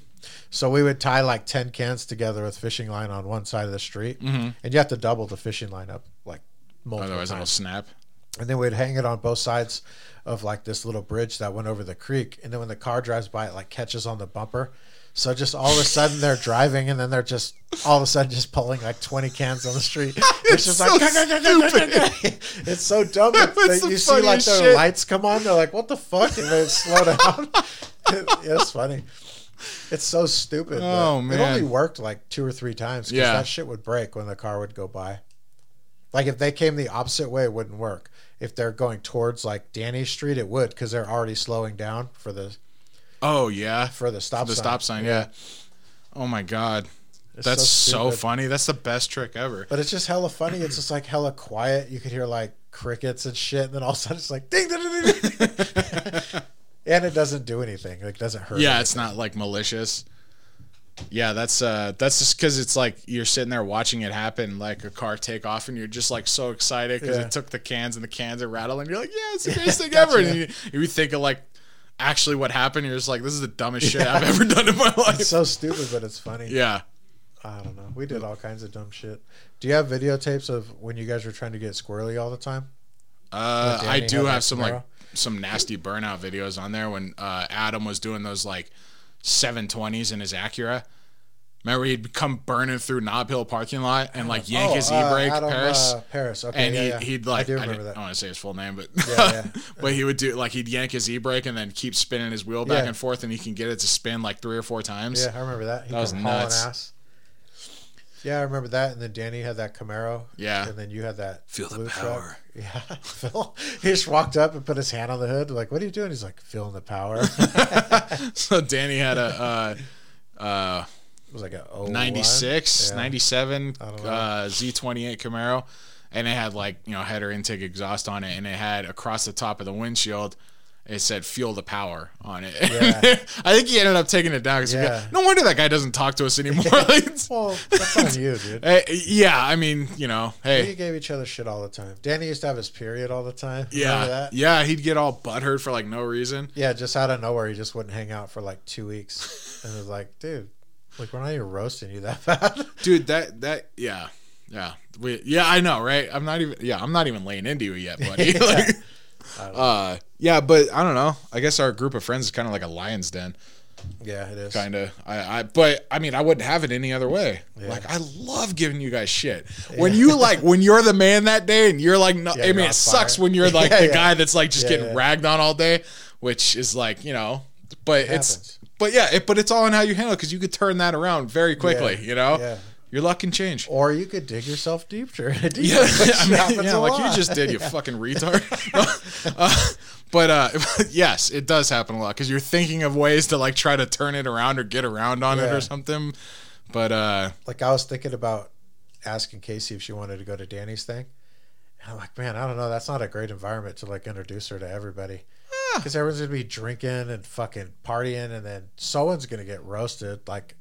So we would tie like ten cans together with fishing line on one side of the street, mm-hmm. and you have to double the fishing line up like multiple Otherwise, it'll times. snap. And then we'd hang it on both sides of like this little bridge that went over the creek. And then when the car drives by, it like catches on the bumper. So just all of a sudden they're driving, and then they're just all of a sudden just pulling like twenty cans on the street. <laughs> It's, just so like <laughs> it's so dumb. That <laughs> That's that the you see like their shit. lights come on, they're like, "What the fuck?" And they slow down. it's funny. It's so stupid. Oh, It only worked like two or three times because Yeah. that shit would break when the car would go by. Like if they came the opposite way, it wouldn't work. If they're going towards like Danny Street, it would because they're already slowing down for the Oh yeah, for the stop the sign. stop sign. Yeah. Oh my god, It's that's so, stupid. funny. That's the best trick ever. But it's just hella funny. It's just like hella quiet. You could hear like crickets and shit, and then all of a sudden it's like ding ding ding. ding. <laughs> and it doesn't do anything. Like doesn't hurt. Yeah, anything. it's not like malicious. Yeah, that's uh, that's just because it's like you're sitting there watching it happen, like a car take off, and you're just like so excited because Yeah. it took the cans and the cans are rattling. You're like, yeah, it's the <laughs> greatest thing ever. And you, you think of like actually what happened. You're just like, this is the dumbest shit I've ever done in my life. It's so stupid, but it's funny. yeah. I don't know. We did all kinds of dumb shit. Do you have videotapes of when you guys were trying to get squirrely all the time? Uh, I do have some like some nasty burnout videos on there when uh, Adam was doing those like 720s in his Acura. Remember he'd come burning through Nob Hill parking lot and like yank Oh, his uh, e-brake, Adam, Paris. uh, Paris. Okay, and yeah, he, yeah. he'd like I do I, remember I that. don't want to say his full name, but Yeah, <laughs> but he would do like he'd yank his e-brake and then keep spinning his wheel back and forth, and he can get it to spin like three or four times. Yeah, I remember that. He That was nuts. Ass. Yeah, I remember that. And then Danny had that Camaro. Yeah. And then you had that Feel the power. Truck. <laughs> Yeah. Phil, he just walked up and put his hand on the hood. Like, what are you doing? He's like, feeling the power. <laughs> So Danny had a uh, uh, was like a 01. 96, Yeah. 97 I don't know. uh, Z28 Camaro, and it had like you know header intake exhaust on it, and it had across the top of the windshield. It said "Feel the power" on it. Yeah. <laughs> I think he ended up taking it down Yeah. no wonder that guy doesn't talk to us anymore. <laughs> <laughs> Well, that's on you, dude. eh, yeah, I mean, you know, hey, We gave each other shit all the time. Danny used to have his period all the time. Yeah, that? yeah, he'd get all butthurt for like no reason. Yeah, just out of nowhere, he just wouldn't hang out for like two weeks, and it was like, dude, like we're not even roasting you that bad. dude that that yeah yeah we yeah i know right i'm not even yeah i'm not even laying into you yet buddy like, uh yeah but i don't know i guess our group of friends is kind of like a lion's den yeah, it is. kind of I, I but i mean i wouldn't have it any other way Yeah. like i love giving you guys shit when you like when you're the man that day and you're like no Yeah, i mean it sucks when you're <laughs> like Yeah, the yeah. guy that's like just Yeah, getting yeah. ragged on all day which is like you know but it's happens. but yeah it, but it's all in how you handle it because you could turn that around very quickly Yeah, you know yeah. Your luck can change Or you could dig yourself deeper. <laughs> deeper <laughs> yeah, I mean, yeah like lot. you just did, you <laughs> fucking retard. uh, but uh, yes, it does happen a lot because you're thinking of ways to like try to turn it around or get around on it or something. But uh, like I was thinking about asking Casey if she wanted to go to Danny's thing. And I'm like, man, I don't know. That's not a great environment to like introduce her to everybody. Ah. Because everyone's gonna be drinking and fucking partying, and then someone's gonna get roasted. Like,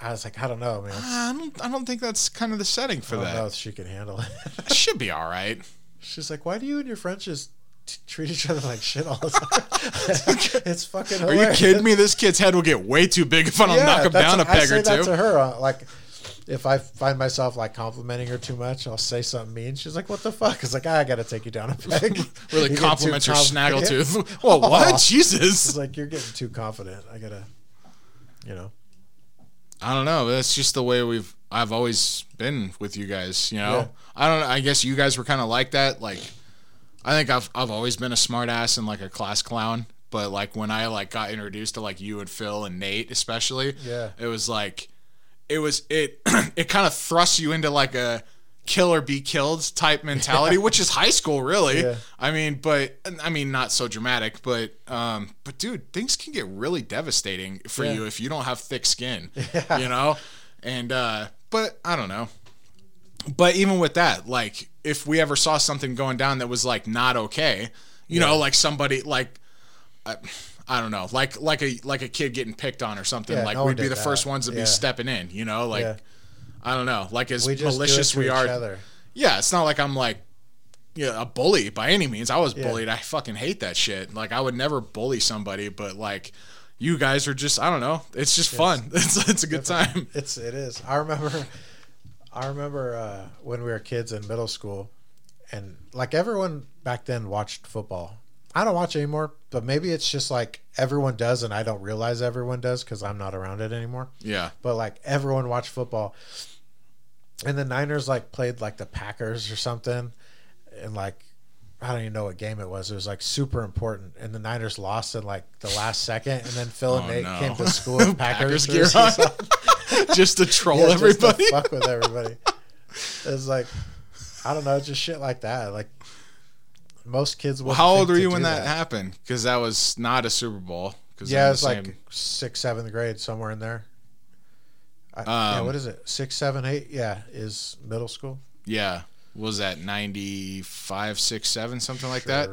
I was like, I don't know, man. I don't, I don't think that's kind of the setting for I don't that. know if she can handle it. Should be all right. She's like, why do you and your friends just t- treat each other like shit all the <laughs> time? <laughs> it's fucking. Are you hilarious. kidding me? This kid's head will get way too big if I don't knock him that's down a what- I peg say or that two. to her. uh, Like, if I find myself like complimenting her too much, I'll say something mean. She's like, "What the fuck?" It's like, "Ah, "I got to take you down a <laughs> peg." Really get compliment too your confident. snaggletooth. Well, what? It's Jesus. like you're getting too confident. I gotta, you know. I don't know. That's just the way we've. I've always been with you guys. You know. Yeah. I don't. I guess you guys were kind of like that. Like, I think I've I've always been a smart ass and like a class clown. But like when I like got introduced to like you and Phil and Nate especially, Yeah. it was like, it was it <clears throat> it kind of thrusts you into like a kill or be killed type mentality, <laughs> which is high school really. Yeah. I mean, but I mean not so dramatic, but um, but dude, things can get really devastating for Yeah. you if you don't have thick skin, <laughs> Yeah. you know. And uh, but I don't know. But even with that, like if we ever saw something going down that was like not okay, you know, like somebody like. I, I don't know, like like a like a kid getting picked on or something. Like no we'd be the that. first ones to be stepping in, you know. Like. I don't know, like as We malicious we are yeah, it's not like I'm like yeah, a bully by any means. I was Yeah. bullied. I fucking hate that shit. Like I would never bully somebody, but like you guys are just I don't know. It's just fun. <laughs> It's it's a good time. It's it is. I remember, I remember uh, when we were kids in middle school, and like everyone back then watched football. I don't watch anymore, but maybe it's just like everyone does, and I don't realize everyone does because I'm not around it anymore. Yeah. But like everyone watched football, and the Niners like played like the Packers or something, and like I don't even know what game it was. It was like super important, and the Niners lost in like the last second, and then Phil oh, and Oh, Nate no. came to school with <laughs> Packers, Packers gear <laughs> just to troll Yeah, just to everybody. fuck with everybody. It's like I don't know, just shit like that. Like most kids. Well, how old were you when that, happened? Because that was not a Super Bowl. 'Cause Yeah, it was like sixth, seventh grade, somewhere in there. I, yeah, Um, what is it? Six, seven, eight. Yeah, is middle school. yeah. Was that 95, 6, 7, something like that?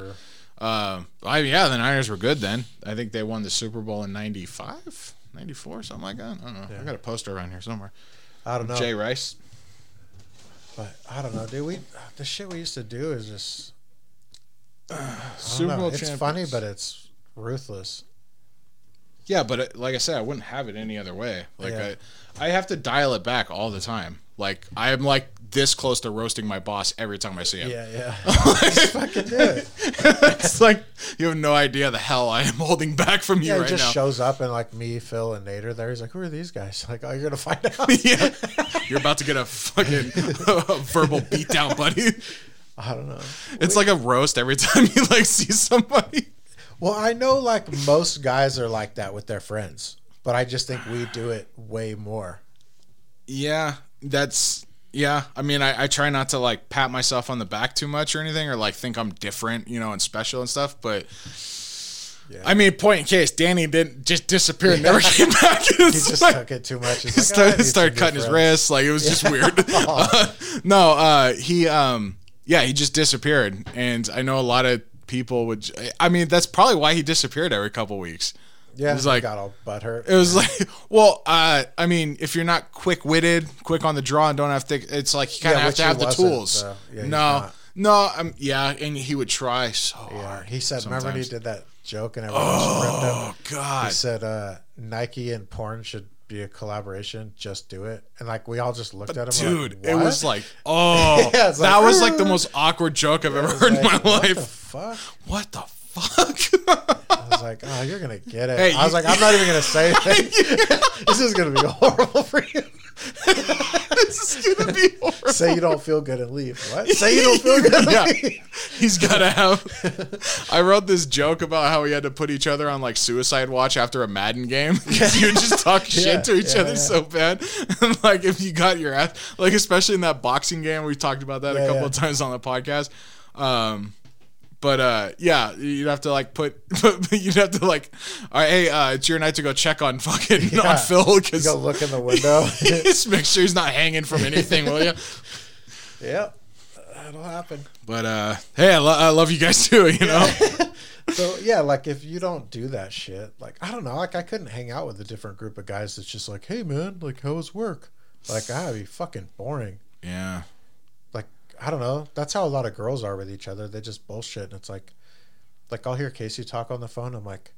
Um, I, yeah, the Niners were good then. I think they won the Super Bowl in 95, 94, something like that. I don't know. I got a poster around here somewhere. I don't know. Jay Rice. But I don't know, dude. We the shit we used to do is just Super. Bowl It's champions. funny, but it's ruthless. Yeah, but it, like I said, I wouldn't have it any other way. Like Yeah. I, I have to dial it back all the time. Like I am like this close to roasting my boss every time I see him. Yeah, yeah. <laughs> Just fucking do it. <laughs> it's like you have no idea the hell I am holding back from you Yeah, he right just now. shows up and like me, Phil, and Nate are there. He's like, "Who are these guys?" <laughs> Like, "Oh, you're gonna find out." yeah, you're about to get a fucking verbal beatdown, buddy. I don't know. It's like a roast every <laughs> time you like see somebody. Well, I know like most guys are like that with their friends, but I just think we do it way more. Yeah, that's yeah. I mean, I, I try not to like pat myself on the back too much or anything, or like think I'm different, you know, and special and stuff. But Yeah. I mean, point in case, Danny didn't just disappear and never came back. <laughs> He just like- took it too much. He's he like, started, "Ah, started cutting his friends." wrists. Like it was just weird. <laughs> no, uh, he, um, yeah, he just disappeared, and I know a lot of people would. I mean, that's probably why he disappeared every couple weeks. Yeah, It was like- got all butthurt. It was like, <laughs> well, uh, I mean, if you're not quick witted, quick on the draw, and don't have thick, it's like you kind of Yeah, have to have the tools. so, yeah, no, no, um, yeah, and he would try so Yeah, hard. he said. Remember when he did that joke and everyone just ripped him. Oh God, He said uh, Nike and porn should be a collaboration. Just do it. And like we all just looked at him. dude, like, it was like, <laughs> oh, Yeah, it's that like, was like the most awkward joke I've ever I was heard in my what The life. fuck? What the fuck? <laughs> I was like, oh, you're gonna get it. Hey, I was you- like, I'm not even gonna say <laughs> anything. this is gonna be horrible for you. Gonna be horrible. Say you don't feel good and leave. What? Say you don't feel good Yeah. leave. He's gotta have. I wrote this joke about how we had to put each other on like suicide watch after a Madden game. <laughs> you just talk shit Yeah, to each yeah, other yeah. so bad. And <laughs> like if you got your ass, like especially in that boxing game, we talked about that a couple of times on the podcast. Um, but uh, yeah, you'd have to like <laughs> put, you'd have to like, all right, hey, uh, it's your night to go check on fucking Yeah. on Phil You because go look in the window. <laughs> just make sure he's not hanging from anything, will you? <laughs> yep, that'll happen. But uh, hey, I, lo- I love you guys too. You know. So yeah, like if you don't do that shit, like I don't know, like I couldn't hang out with a different group of guys that's just like, hey man, like how was work? Like I'd be fucking boring. Yeah. Like I don't know. That's how a lot of girls are with each other. They just bullshit, and it's like, like I'll hear Casey talk on the phone. I'm like,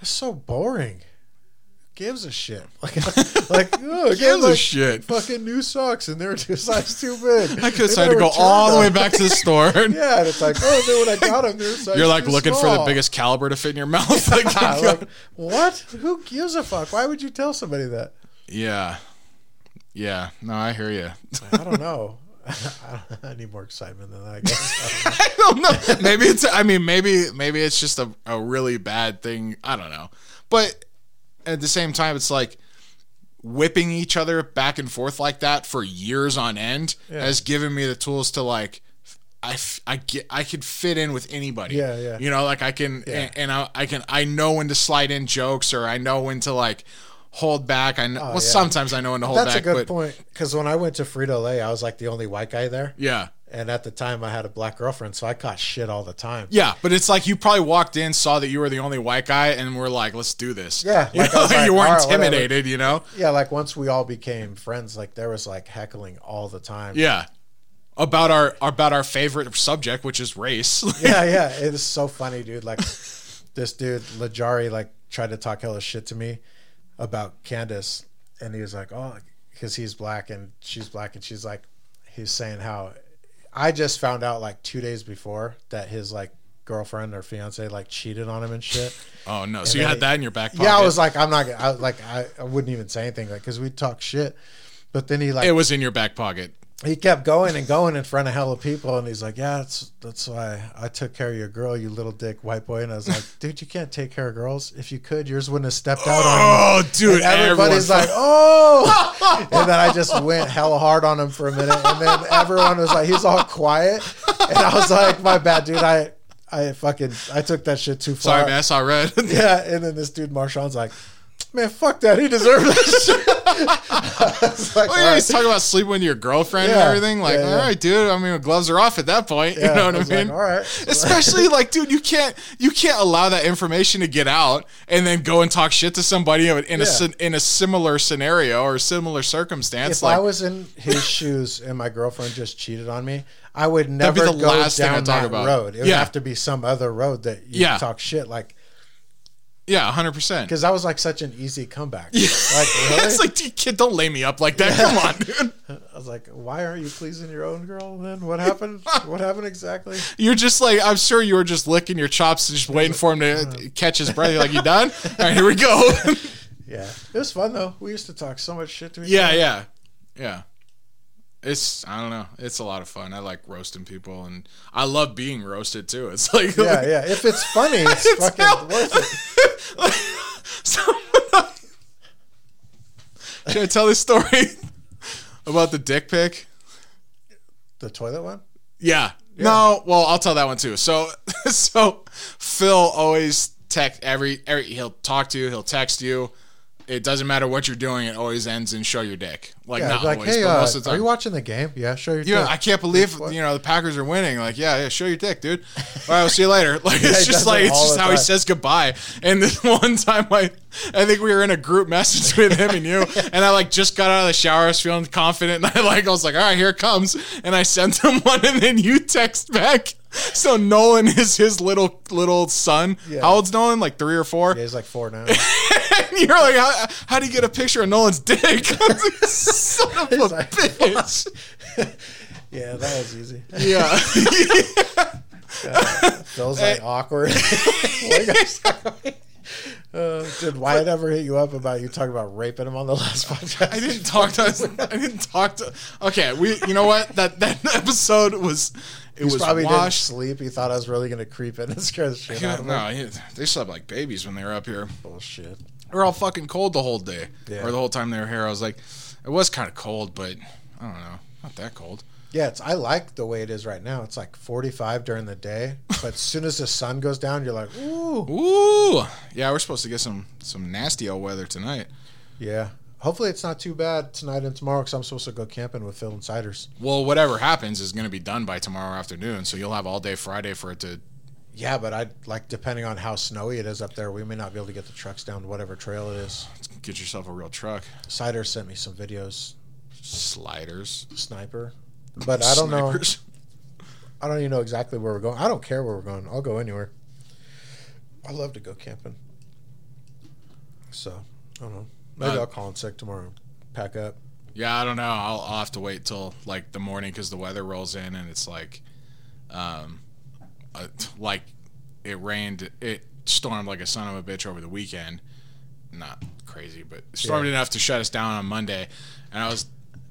that's so boring. Who gives a shit? <laughs> Like, like oh, Gives gives a shit. Fucking new socks, and they're two size too big. I could decide to go all the way back to the store. <laughs> Yeah, and it's like, oh, then when I got them, they're size You're like looking for the biggest caliber to fit in your mouth. <laughs> Like, like, what? Who gives a fuck? Why would you tell somebody that? yeah. Yeah. No, I hear you. I don't know. <laughs> I need more excitement than that. I guess. <laughs> I don't know. Maybe it's. I mean, maybe maybe it's just a, a really bad thing. I don't know. But at the same time, it's like whipping each other back and forth like that for years on end Yeah. has given me the tools to like. I, f- I get I could fit in with anybody. Yeah, yeah. You know, like I can Yeah. and, and I, I can I know when to slide in jokes or I know when to like hold back. I know oh, well yeah. sometimes I know when to hold That's back. a good but point. Because when I went to Frito Lay, I was like the only white guy there, yeah. and at the time I had a black girlfriend, so I caught shit all the time. Yeah, but it's like you probably walked in, saw that you were the only white guy, and were like, "Let's do this." Yeah, <laughs> you, like, know, like, you weren't "All right, whatever." intimidated. You know, Yeah, like once we all became friends, like there was like heckling all the time. yeah, about our about our favorite subject, which is race. <laughs> yeah, yeah. It is so funny, dude. Like this dude Lajari like tried to talk hella shit to me about Candace, and he was like, "Oh, because he's black and she's black," and she's like, he's saying how I just found out like two days before that his like girlfriend or fiance like cheated on him and shit. <laughs> oh no! So you had that in your back pocket. yeah, I was like, I'm not gonna, I, like, I, I wouldn't even say anything, like, because we talk shit. But then he like it was in your back pocket. He kept going and going in front of hella people and he's like yeah that's that's why i took care of your girl you little dick white boy and i was like <laughs> dude you can't take care of girls if you could yours wouldn't have stepped out on oh, you." Oh, dude! and everybody's like oh <laughs> and then i just went hella hard on him for a minute and then everyone was like he's all quiet and i was like my bad dude i i fucking i took that shit too far "Sorry, man, I saw red." <laughs> yeah and then this dude marshawn's like Man, fuck that. He deserved this. I was like, Oh yeah, all he's talking about sleeping with your girlfriend and everything. Like, yeah, yeah. all right, dude. I mean, gloves are off at that point. Yeah, you know what I, was mean? Like, all right. Especially <laughs> like, dude, you can't you can't allow that information to get out and then go and talk shit to somebody in a Yeah. in a similar scenario or similar circumstance. if like, I was in his <laughs> shoes and my girlfriend just cheated on me, I would be never the go last down that about. road. It would have to be some other road that you Yeah. talk shit like yeah, hundred percent. because that was like such an easy comeback. Like really? <laughs> it's like, dude, kid, don't lay me up like that. Come on, <laughs> dude. I was like, why aren't you pleasing your own girl? Then what happened? <laughs> what happened exactly? You're just like, I'm sure you were just licking your chops, and just waiting for him to uh-huh. catch his breath. You're like, you done? All right, here we go. Yeah, it was fun though. We used to talk so much shit to each yeah, other. Yeah, yeah, yeah. It's I don't know. It's a lot of fun. I like roasting people, and I love being roasted too. It's <laughs> like yeah, yeah. If it's funny, it's, <laughs> It's fucking worth it. <laughs> like, someone- Should I tell this story about the dick pic? The toilet one. Yeah. No, well, I'll tell that one too. So, so Phil always text every every he'll talk to you, he'll text you. It doesn't matter what you're doing. It always ends in show your dick. Like Yeah, not like, always, hey, but uh, most of the time. are you watching the game? Yeah, show your. Yeah, dick. I can't believe What? you know the Packers are winning. Like, yeah, yeah, show your dick, dude. All right, we'll see you later. <laughs> Like, Yeah, it's just like it's just how he says goodbye. And this <laughs> one time, I, I think we were in a group message with him and you, <laughs> and I like just got out of the shower, I was feeling confident, and I like I was like, all right, here it comes, and I sent him one, and then you text back. So Nolan is his little little son. Yeah. How old's Nolan? Like three or four. Yeah, he's like four now. <laughs> And you're like, how, how do you get a picture of Nolan's dick? <laughs> I was like, Son of a like, bitch. <laughs> yeah, that was easy. Yeah. Feels like awkward. Like, I'm sorry. Uh, did Wyatt ever hit you up about you talking about raping him on the last podcast? I didn't talk to. I didn't talk to. Okay, we. You know what? That that episode was. It He was probably didn't sleep. He thought I was really going to creep in and scare the shit out of him. No, he- they slept like babies when they were up here. Bullshit. Were all fucking cold the whole day, Yeah. or the whole time they were here. I was like, it was kind of cold, but I don't know, not that cold. Yeah, it's, I like the way it is right now. It's like 45 during the day, but as soon as the sun goes down, you're like, ooh. Ooh, yeah, we're supposed to get some some nasty old weather tonight. Yeah. Hopefully it's not too bad tonight and tomorrow because I'm supposed to go camping with Phil and Ciders. Well, whatever happens is going to be done by tomorrow afternoon, so you'll have all day Friday for it to. Yeah, but I like depending on how snowy it is up there, we may not be able to get the trucks down to whatever trail it is. Get yourself a real truck. Ciders sent me some videos, Sliders. sniper, but I don't know. I don't even know exactly where we're going. I don't care where we're going. I'll go anywhere. I love to go camping. So I don't know. Maybe Uh, I'll call in sick tomorrow. Pack up. Yeah, I don't know. I'll, I'll have to wait till like the morning because the weather rolls in and it's like, um, uh, like it rained. It stormed like a son of a bitch over the weekend. Not crazy, but stormed Yeah. enough to shut us down on Monday. And I was,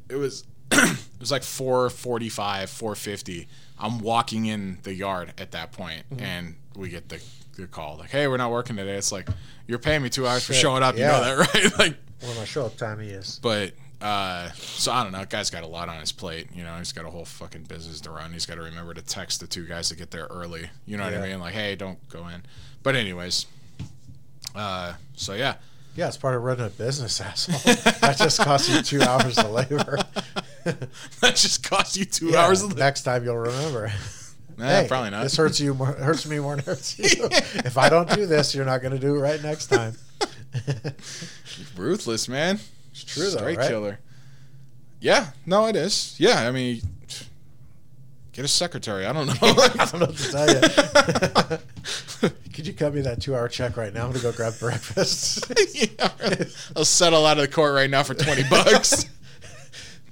it was, <clears throat> it was like four forty five, four fifty. I'm walking in the yard at that point, and we get the, the call like, "Hey, we're not working today." It's like you're paying me two hours for showing up. yeah. You know that, <laughs> right? like. When my show up time he is. But uh, so I don't know. Guy's got a lot on his plate. You know, he's got a whole fucking business to run. He's got to remember to text the two guys to get there early. You know what I mean? Like, hey, don't go in. But anyways, uh, so yeah, Yeah, it's part of running a business, <laughs> asshole. that just costs you two hours of labor. <laughs> that just cost you two Yeah, hours. Of next time you'll remember. nah, <laughs> Hey, probably not. This hurts you more. Hurts me more than hurts you. if I don't do this, you're not going to do it right next time. Ruthless, man. It's true though, Straight right? killer. Yeah, no, it is. Yeah, I mean, get a secretary. I don't know. <laughs> I don't know what to tell you. <laughs> Could you cut me that two-hour check right now? I'm going to go grab <laughs> breakfast. yeah. I'll settle out of the court right now for twenty bucks.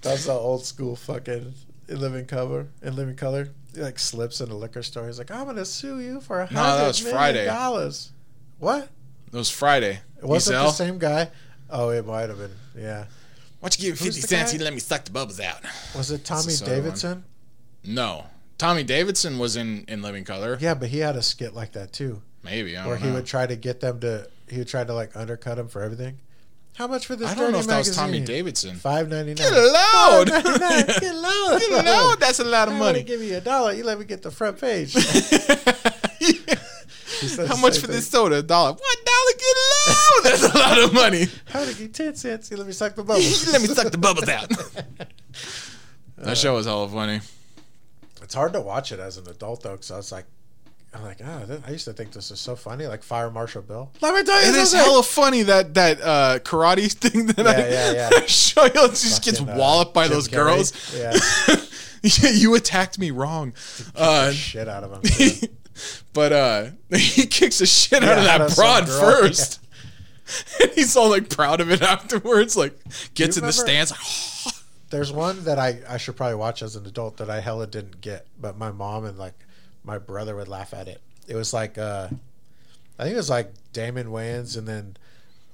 That's the old school fucking in living color. In living color, he like slips in a liquor store. He's like, "I'm gonna sue you for a No, that hundred was million Friday. dollars." What? it was Friday. It wasn't Ezel? the same guy. Oh, it might have been. Yeah. Why don't you give me Who's 50 the cents? guy? You let me suck the bubbles out. Was it Tommy the soda one. Davidson? No. Tommy Davidson was in, in Living Color. Yeah, but he had a skit like that too, Maybe. I don't where he know. would try to get them to. He would try to like undercut him for everything. How much for this? I don't know dirty if that was Tommy? Davidson. Five ninety nine. Get loud. <laughs> Get loud. You know, that's a lot of I money. to give you a dollar. You let me get the front page. <laughs> <laughs> How much for thing. this soda? A dollar. One dollar, get Woo! <laughs> That's a lot of money. How to get ten cents? Let me suck the bubbles. <laughs> Let me suck the bubbles <laughs> out. that show was hella funny. It's hard to watch it as an adult though, because I was like, I'm like, oh, th- I used to think this is so funny, like Fire Marshal Bill. Let me tell you It is hella funny that that uh, karate thing that I Yeah, yeah, yeah. show you. Just gets Fucking, uh, walloped by those Carrey. girls. Yeah, Yeah, you attacked me wrong. Uh, shit out of him. But uh, <laughs> he kicks the shit out of Yeah, out that of some broad first. <laughs> And he's all like proud of it afterwards. Like gets in the remember- stance. Like, <laughs> There's one that I, I should probably watch as an adult that I hella didn't get, but my mom and like my brother would laugh at it. It was like uh I think it was like Damon Wayans and then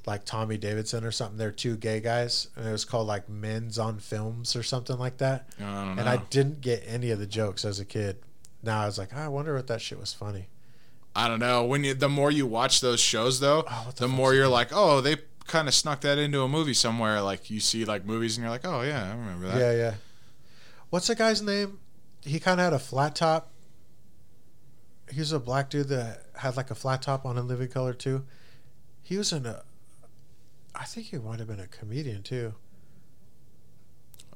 like Tommy Davidson or something. They're two gay guys, and it was called like Men's on Films or something like that. I. And I didn't get any of the jokes as a kid. Now I was like, "Ah, I wonder what that shit was funny. I don't know. When you, the more you watch those shows, though, Oh, the the more you're called? like, oh, they kind of snuck that into a movie somewhere. Like you see like movies, and you're like, oh yeah, I remember that. Yeah, yeah. What's the guy's name? He kind of had a flat top. He was a black dude that had like a flat top on in Living Color too. He was in a. I think he might have been a comedian too.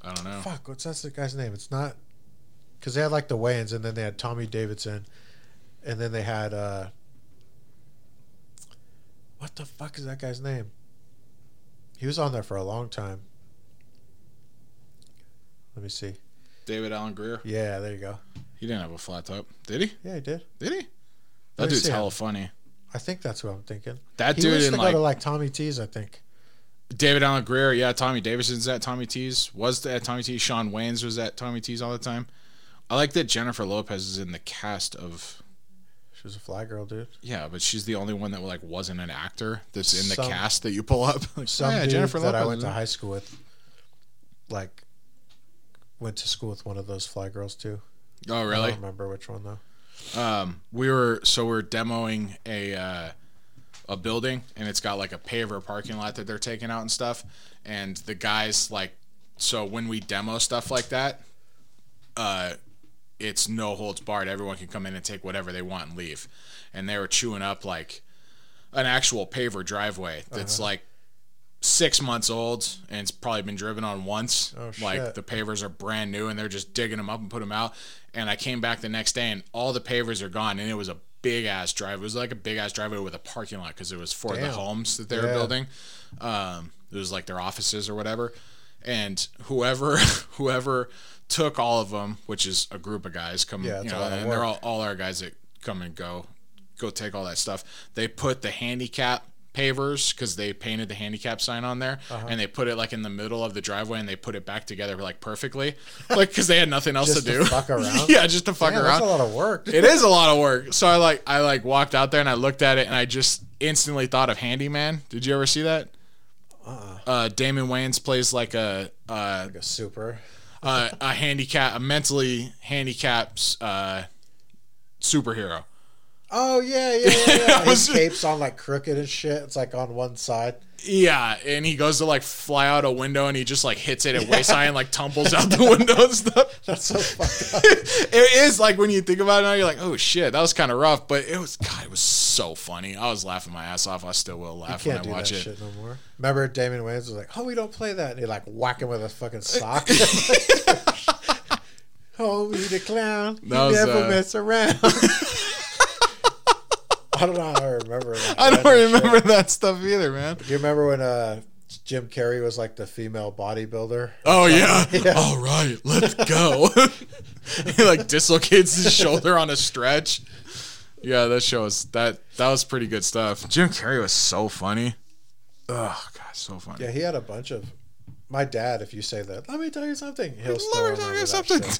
I don't know. Fuck, what's that guy's name? It's not because they had like the Wayans, and then they had Tommy Davidson, and then they had uh. What the fuck is that guy's name? He was on there for a long time. Let me see. David Alan Grier. Yeah, there you go. He didn't have a flat top, did he? Yeah, he did. Did he? That dude's hella him. funny. I think that's who I'm thinking. That He dude used in to like go to like Tommy T's. I think. David Alan Grier, yeah, Tommy Davidson's at Tommy T's. Was at Tommy T's. Shawn Wayans was at Tommy T's all the time. I like that Jennifer Lopez is in the cast of She was a fly girl, dude. yeah, but she's the only one that like wasn't an actor that's in the Some- cast that you pull up. <laughs> like, Some oh, yeah, dude Jennifer that I went to high school with, like, went to school with one of those fly girls too. Oh, really? I really? don't remember which one though. Um, we were so we're demoing a uh, a building, and it's got like a paver parking lot that they're taking out and stuff. And the guys like, so when we demo stuff like that, uh, it's no holds barred. Everyone can come in and take whatever they want and leave. And they were chewing up like an actual paver driveway that's Uh-huh. like six months old and it's probably been driven on once. Oh, like the pavers are brand new and they're just digging them up and put them out. And I came back the next day and all the pavers are gone and it was a big ass drive. It was like a big ass driveway with a parking lot because it was for the homes that they were building. Um, it was like their offices or whatever. And whoever <laughs> whoever took all of them, which is a group of guys, come Yeah, you know, and they're all all our guys that come and go, go take all that stuff. They put the handicap pavers because they painted the handicap sign on there, Uh-huh. and they put it like in the middle of the driveway, and they put it back together like perfectly, <laughs> like because they had nothing else to to do. fuck <laughs> around? yeah, just to fuck Damn, around. that's a lot of work. It is a lot of work. So I like I like walked out there and I looked at it and I just instantly thought of Handi-Man. Did you ever see that? Uh-uh. Uh, Damon Wayans plays like a uh, Like a super. uh, a handicap, a mentally handicapped uh, superhero. Oh yeah, yeah, yeah. yeah. <laughs> His cape's on like crooked and shit. It's like on one side. Yeah, and he goes to like fly out a window and he just like hits it at waist high and like tumbles out the window and stuff. <laughs> That's so fucked up. <laughs> it is like when you think about it now, you're like, oh shit, that was kind of rough, but it was God, it was so funny. I was laughing my ass off. I still will laugh when I watch it. shit no more. Remember, Damon Wayans was like, "Oh, we don't play that," and he like whack him with a fucking sock. Homey the clown, he That was, never uh, mess around. I don't know how I remember that. I don't remember shit. that stuff either, man. Do you remember when uh, Jim Carrey was like the female bodybuilder? Oh yeah. <laughs> Yeah. All right, let's go. <laughs> he like dislocates his shoulder on a stretch. Yeah, that show was that that was pretty good stuff. Jim Carrey was so funny. Oh god, so funny. Yeah, he had a bunch of. My dad, if you say that, let me tell you something. He'll Let me tell you something. <laughs>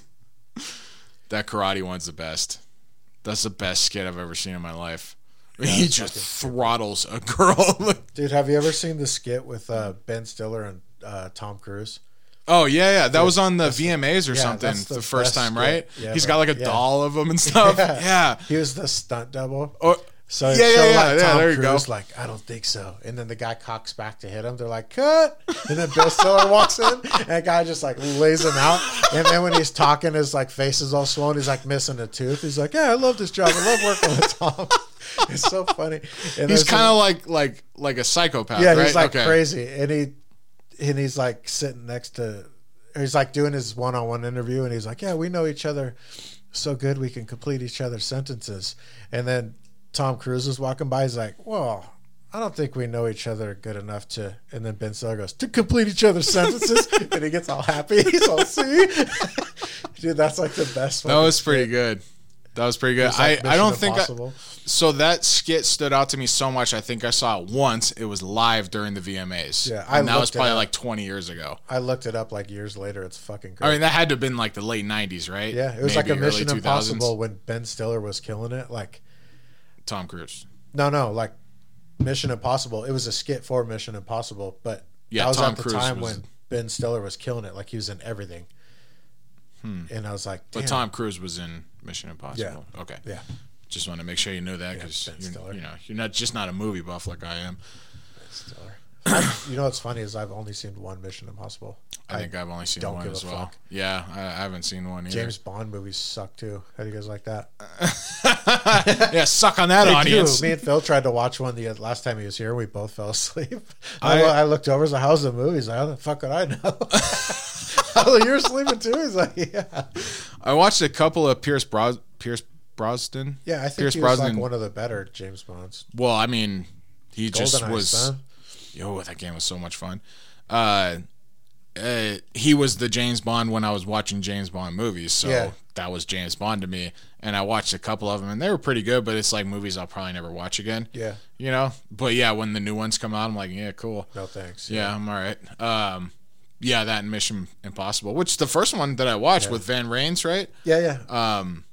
That karate one's the best. That's the best skit I've ever seen in my life. He just throttles a girl. <laughs> Dude, have you ever seen the skit with uh, Ben Stiller and uh, Tom Cruise? oh yeah, yeah. That was on the VMAs or yeah, something that's the, the first time, right? skit. Yeah, He's but- got like a yeah. doll of him and stuff. <laughs> yeah. He was the stunt double. Or, So Yeah, yeah, showed, yeah, like yeah, Tom there you Cruise, go. like, I don't think so. And then the guy cocks back to hit him. They're like, cut. And then Bill Stiller <laughs> walks in, and the guy just like lays him out. And then when he's talking, his like face is all swollen. He's like missing a tooth. He's like, yeah, I love this job. I love working with Tom. <laughs> it's so funny. And He's kind of like like like a psychopath, yeah, right? he's like Okay. crazy, and he and he's like sitting next to, he's like doing his one-on-one interview, and he's like, "Yeah, we know each other so good, we can complete each other's sentences." And then Tom Cruise is walking by, he's like, "Well." I don't think we know each other good enough to. And then Ben Stiller goes to complete each other's sentences, <laughs> and he gets all happy. He's all see, <laughs> dude. That's like the best. That was pretty good. That was pretty good. I, I don't think I, so. That skit stood out to me so much. I think I saw it once. It was live during the VMAs. Yeah, I and that was probably like 20 years ago. I looked it up like years later. It's fucking great. I mean, that had to have been like the late 90s, right? yeah, it was like a Mission 2000s. Impossible when Ben Stiller was killing it. Like Tom Cruise. No, no, like Mission Impossible. It was a skit for Mission Impossible, but Yeah, that was Tom at the Cruise time was- when Ben Stiller was killing it. Like he was in everything. Hmm. And I was like, But Tom Cruise was in Mission Impossible. Okay. Yeah, Just want to make sure you know that because Ben Stiller. you know you're not just not a movie buff like I am. Stiller. <coughs> You know what's funny is I've only seen one Mission Impossible. I, think I've only seen don't one as well. fuck. Yeah, I, I haven't seen one either. James Bond movies suck too. How do you guys like that? <laughs> yeah, suck on that They do. audience. Me and Phil tried to watch one the last time he was here. We both fell <laughs> asleep. I- I, I looked over. I was like, "How's the movie?" He's like, "How the fuck would I know?" <laughs> Like, <laughs> You're sleeping too. He's like, "Yeah." I watched a couple of Pierce Bros Pierce Brosnan. Yeah, I think Pierce he was Brosnan. like one of the better James Bonds. Well, I mean, he just GoldenEye, was. son. Yo, that game was so much fun. Uh, uh, he was the James Bond when I was watching James Bond movies, so Yeah. that was James Bond to me. And I watched a couple of them, and they were pretty good. But it's like movies I'll probably never watch again. Yeah. you know. But yeah, when the new ones come out, I'm like, yeah, cool. No thanks. Yeah, I'm all right. Um, yeah, that and Mission Impossible, which the first one that I watched with Ving Rhames, right? Yeah, yeah. Um,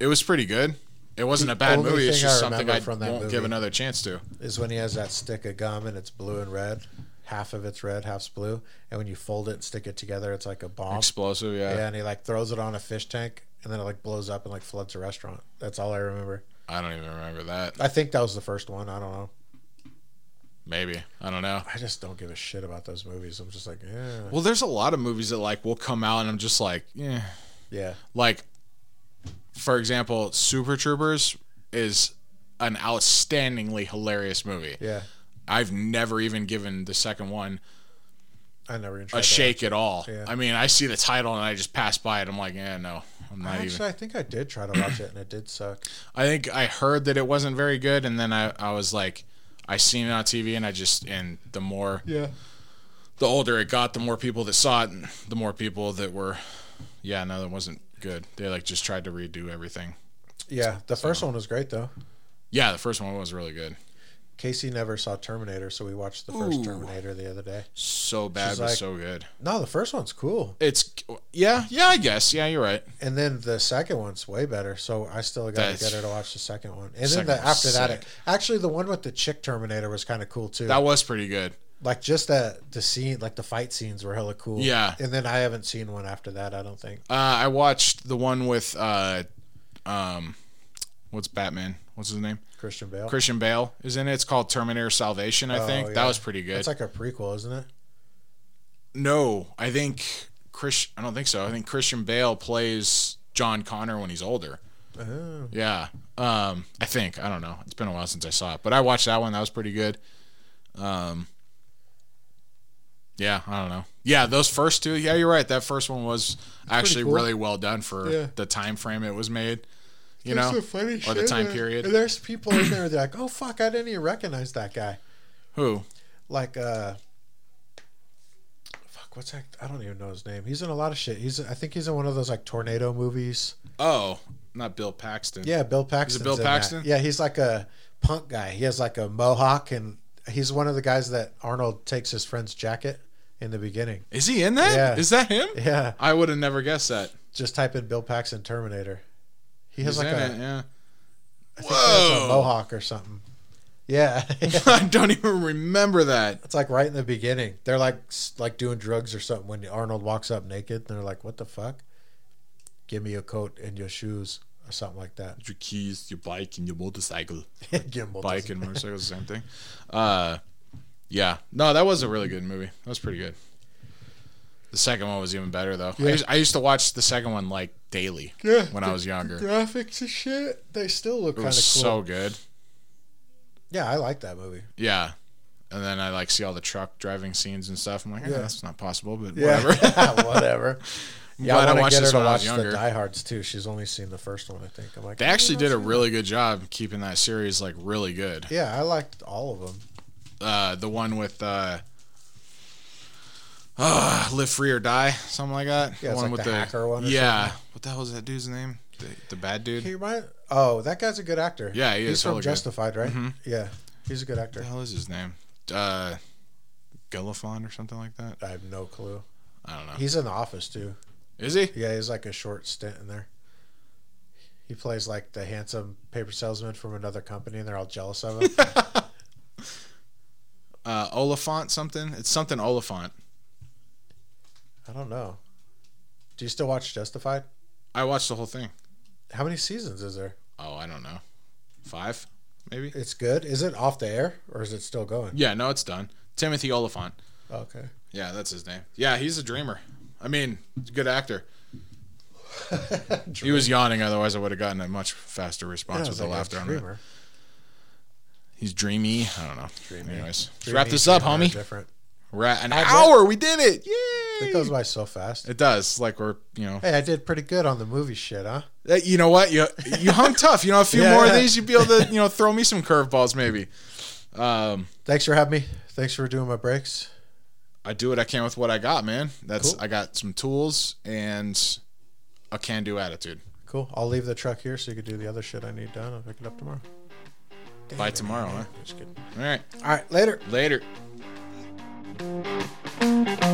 it was pretty good. It wasn't The a bad movie. It's just I something I from that won't movie- give another chance to. is when he has that stick of gum and it's blue and red. Half of it's red, half's blue. And when you fold it and stick it together, it's like a bomb. Explosive, yeah. Yeah, and he like throws it on a fish tank and then it like blows up and like floods a restaurant. That's all I remember. I don't even remember that. I think that was the first one. I don't know. Maybe I don't know. I just don't give a shit about those movies. I'm just like, yeah. Well, there's a lot of movies that like will come out, and I'm just like, yeah. Yeah. Like, for example, Super Troopers is an outstandingly hilarious movie. Yeah. I've never even given the second one I never even a shake at all. Yeah. I mean, I see the title and I just pass by it. I'm like, yeah, no, I'm not Actually, even. I think I did try to watch it and it did suck. I think I heard that it wasn't very good, and then I, I was like, I seen it on TV, and I just and the more Yeah. the older it got, the more people that saw it, and the more people that were, yeah, no, that wasn't good. They like just tried to redo everything. Yeah. The first one was great though. Yeah, the first one was really good. Casey never saw Terminator, so we watched the first Ooh. Terminator the other day. So bad, She's but like- so good. No, the first one's cool. It's yeah, yeah, I guess. Yeah, you're right. And then the second one's way better. So I still got to get her to watch the second one. And Second then the, after that, it, actually, the one with the chick Terminator was kind of cool too. That was pretty good. like just the the scene, like the fight scenes were hella cool. Yeah. And then I haven't seen one after that. I don't think. Uh, I watched the one with uh, um, what's Batman? What's his name? Christian Bale. Christian Bale is in it. It's called Terminator Salvation. I Oh, think yeah. that was pretty good. It's like a prequel, isn't it? no, I think Chris. I don't think so. I think Christian Bale plays John Connor when he's older. Oh. Yeah. Um, I think. I don't know. It's been a while since I saw it, but I watched that one. That was pretty good. Um, yeah, I don't know. Yeah, those first two. Yeah, you're right. That first one was actually cool. really well done for Yeah. the time frame it was made. You There's know, funny or the time period. There's people in there. They're like, <clears throat> "Oh fuck, I didn't even recognize that guy." Who? Like, uh, fuck, what's that? I don't even know his name. He's in a lot of shit. He's, I think he's in one of those like tornado movies. Oh, not Bill Paxton. Yeah, Bill Paxton. Bill Paxton? Yeah, he's like a punk guy. He has like a mohawk, and he's one of the guys that Arnold takes his friend's jacket in the beginning. Is he in that? Yeah. Is that him? Yeah, I would have never guessed that. just type in Bill Paxton Terminator. He has He's like a, it, yeah. I think he has a Whoa. mohawk or something. Yeah, <laughs> I don't even remember that. it's like right in the beginning. They're like like doing drugs or something when Arnold walks up naked. And they're like, "What the fuck? Give me your coat and your shoes." Or something like that. Your keys, your bike, and your motorcycle. <laughs> Gimbal Bike doesn't- and motorcycle is the same thing. Uh, yeah. No, that was a really good movie. That was pretty good. The second one was even better though. I, used, I used to watch the second one like daily Yeah, when I was younger. graphics and shit. They still look It kind of cool. was so good. Yeah, I like that movie. Yeah. And then I like see all the truck driving scenes and stuff. I'm like, eh, Yeah. that's not possible, but Yeah, whatever. <laughs> <laughs> whatever. <laughs> Yeah, glad I I want to watched get her this to when I watch was the younger. Diehards too. She's only seen the first one, I think. I'm like, They "Oh, actually did a seen really good job keeping that series like really good. Yeah, I liked all of them. Uh, the one with uh, uh, Live Free or Die, something like that. Yeah, it's one like the hacker one yeah. What the hell was that dude's name? The, the bad dude. He remind, oh, that guy's a good actor. Yeah, he he's is from good. Justified, right? Mhm. Yeah, he's a good What actor. the hell is his name? Uh, Gillifon or something like that. I have no clue. I don't know. He's in The Office too. Is he? Yeah, he's like a short stint in there. He plays like the handsome paper salesman from another company, and they're all jealous of him. <laughs> Uh, Olyphant something. It's something Olyphant. I don't know. Do you still watch Justified? I watched the whole thing. How many seasons is there? Oh, I don't know. Five, maybe. It's good. Is it off the air or is it still going? Yeah, no, it's done. Timothy Olyphant. Oh, okay. Yeah, that's his name. Yeah, he's a dreamer. I mean, good actor. <laughs> He was yawning, otherwise I would have gotten a much faster response Yeah, with the like a laughter on it. He's dreamy. I don't know. Dreamy. Anyways, let's Dreamy, wrap this up, homie. Different. We're an I hour. We did it. Yay! It goes by so fast. It does. Like we're, you know, Hey, I did pretty good on the movie shit, huh? Uh, you know what? You you hung <laughs> tough. You know, a few Yeah, more of these, you'd be able to, <laughs> you know, throw me some curveballs maybe. Um, Thanks for having me. Thanks for doing my brakes. I do what I can with what I got, man. That's Cool. I got some tools and a can-do attitude. Cool. I'll leave the truck here so you can do the other shit I need done. I'll pick it up tomorrow. By tomorrow, huh? Just kidding. All right, All right, later. later. Thank you.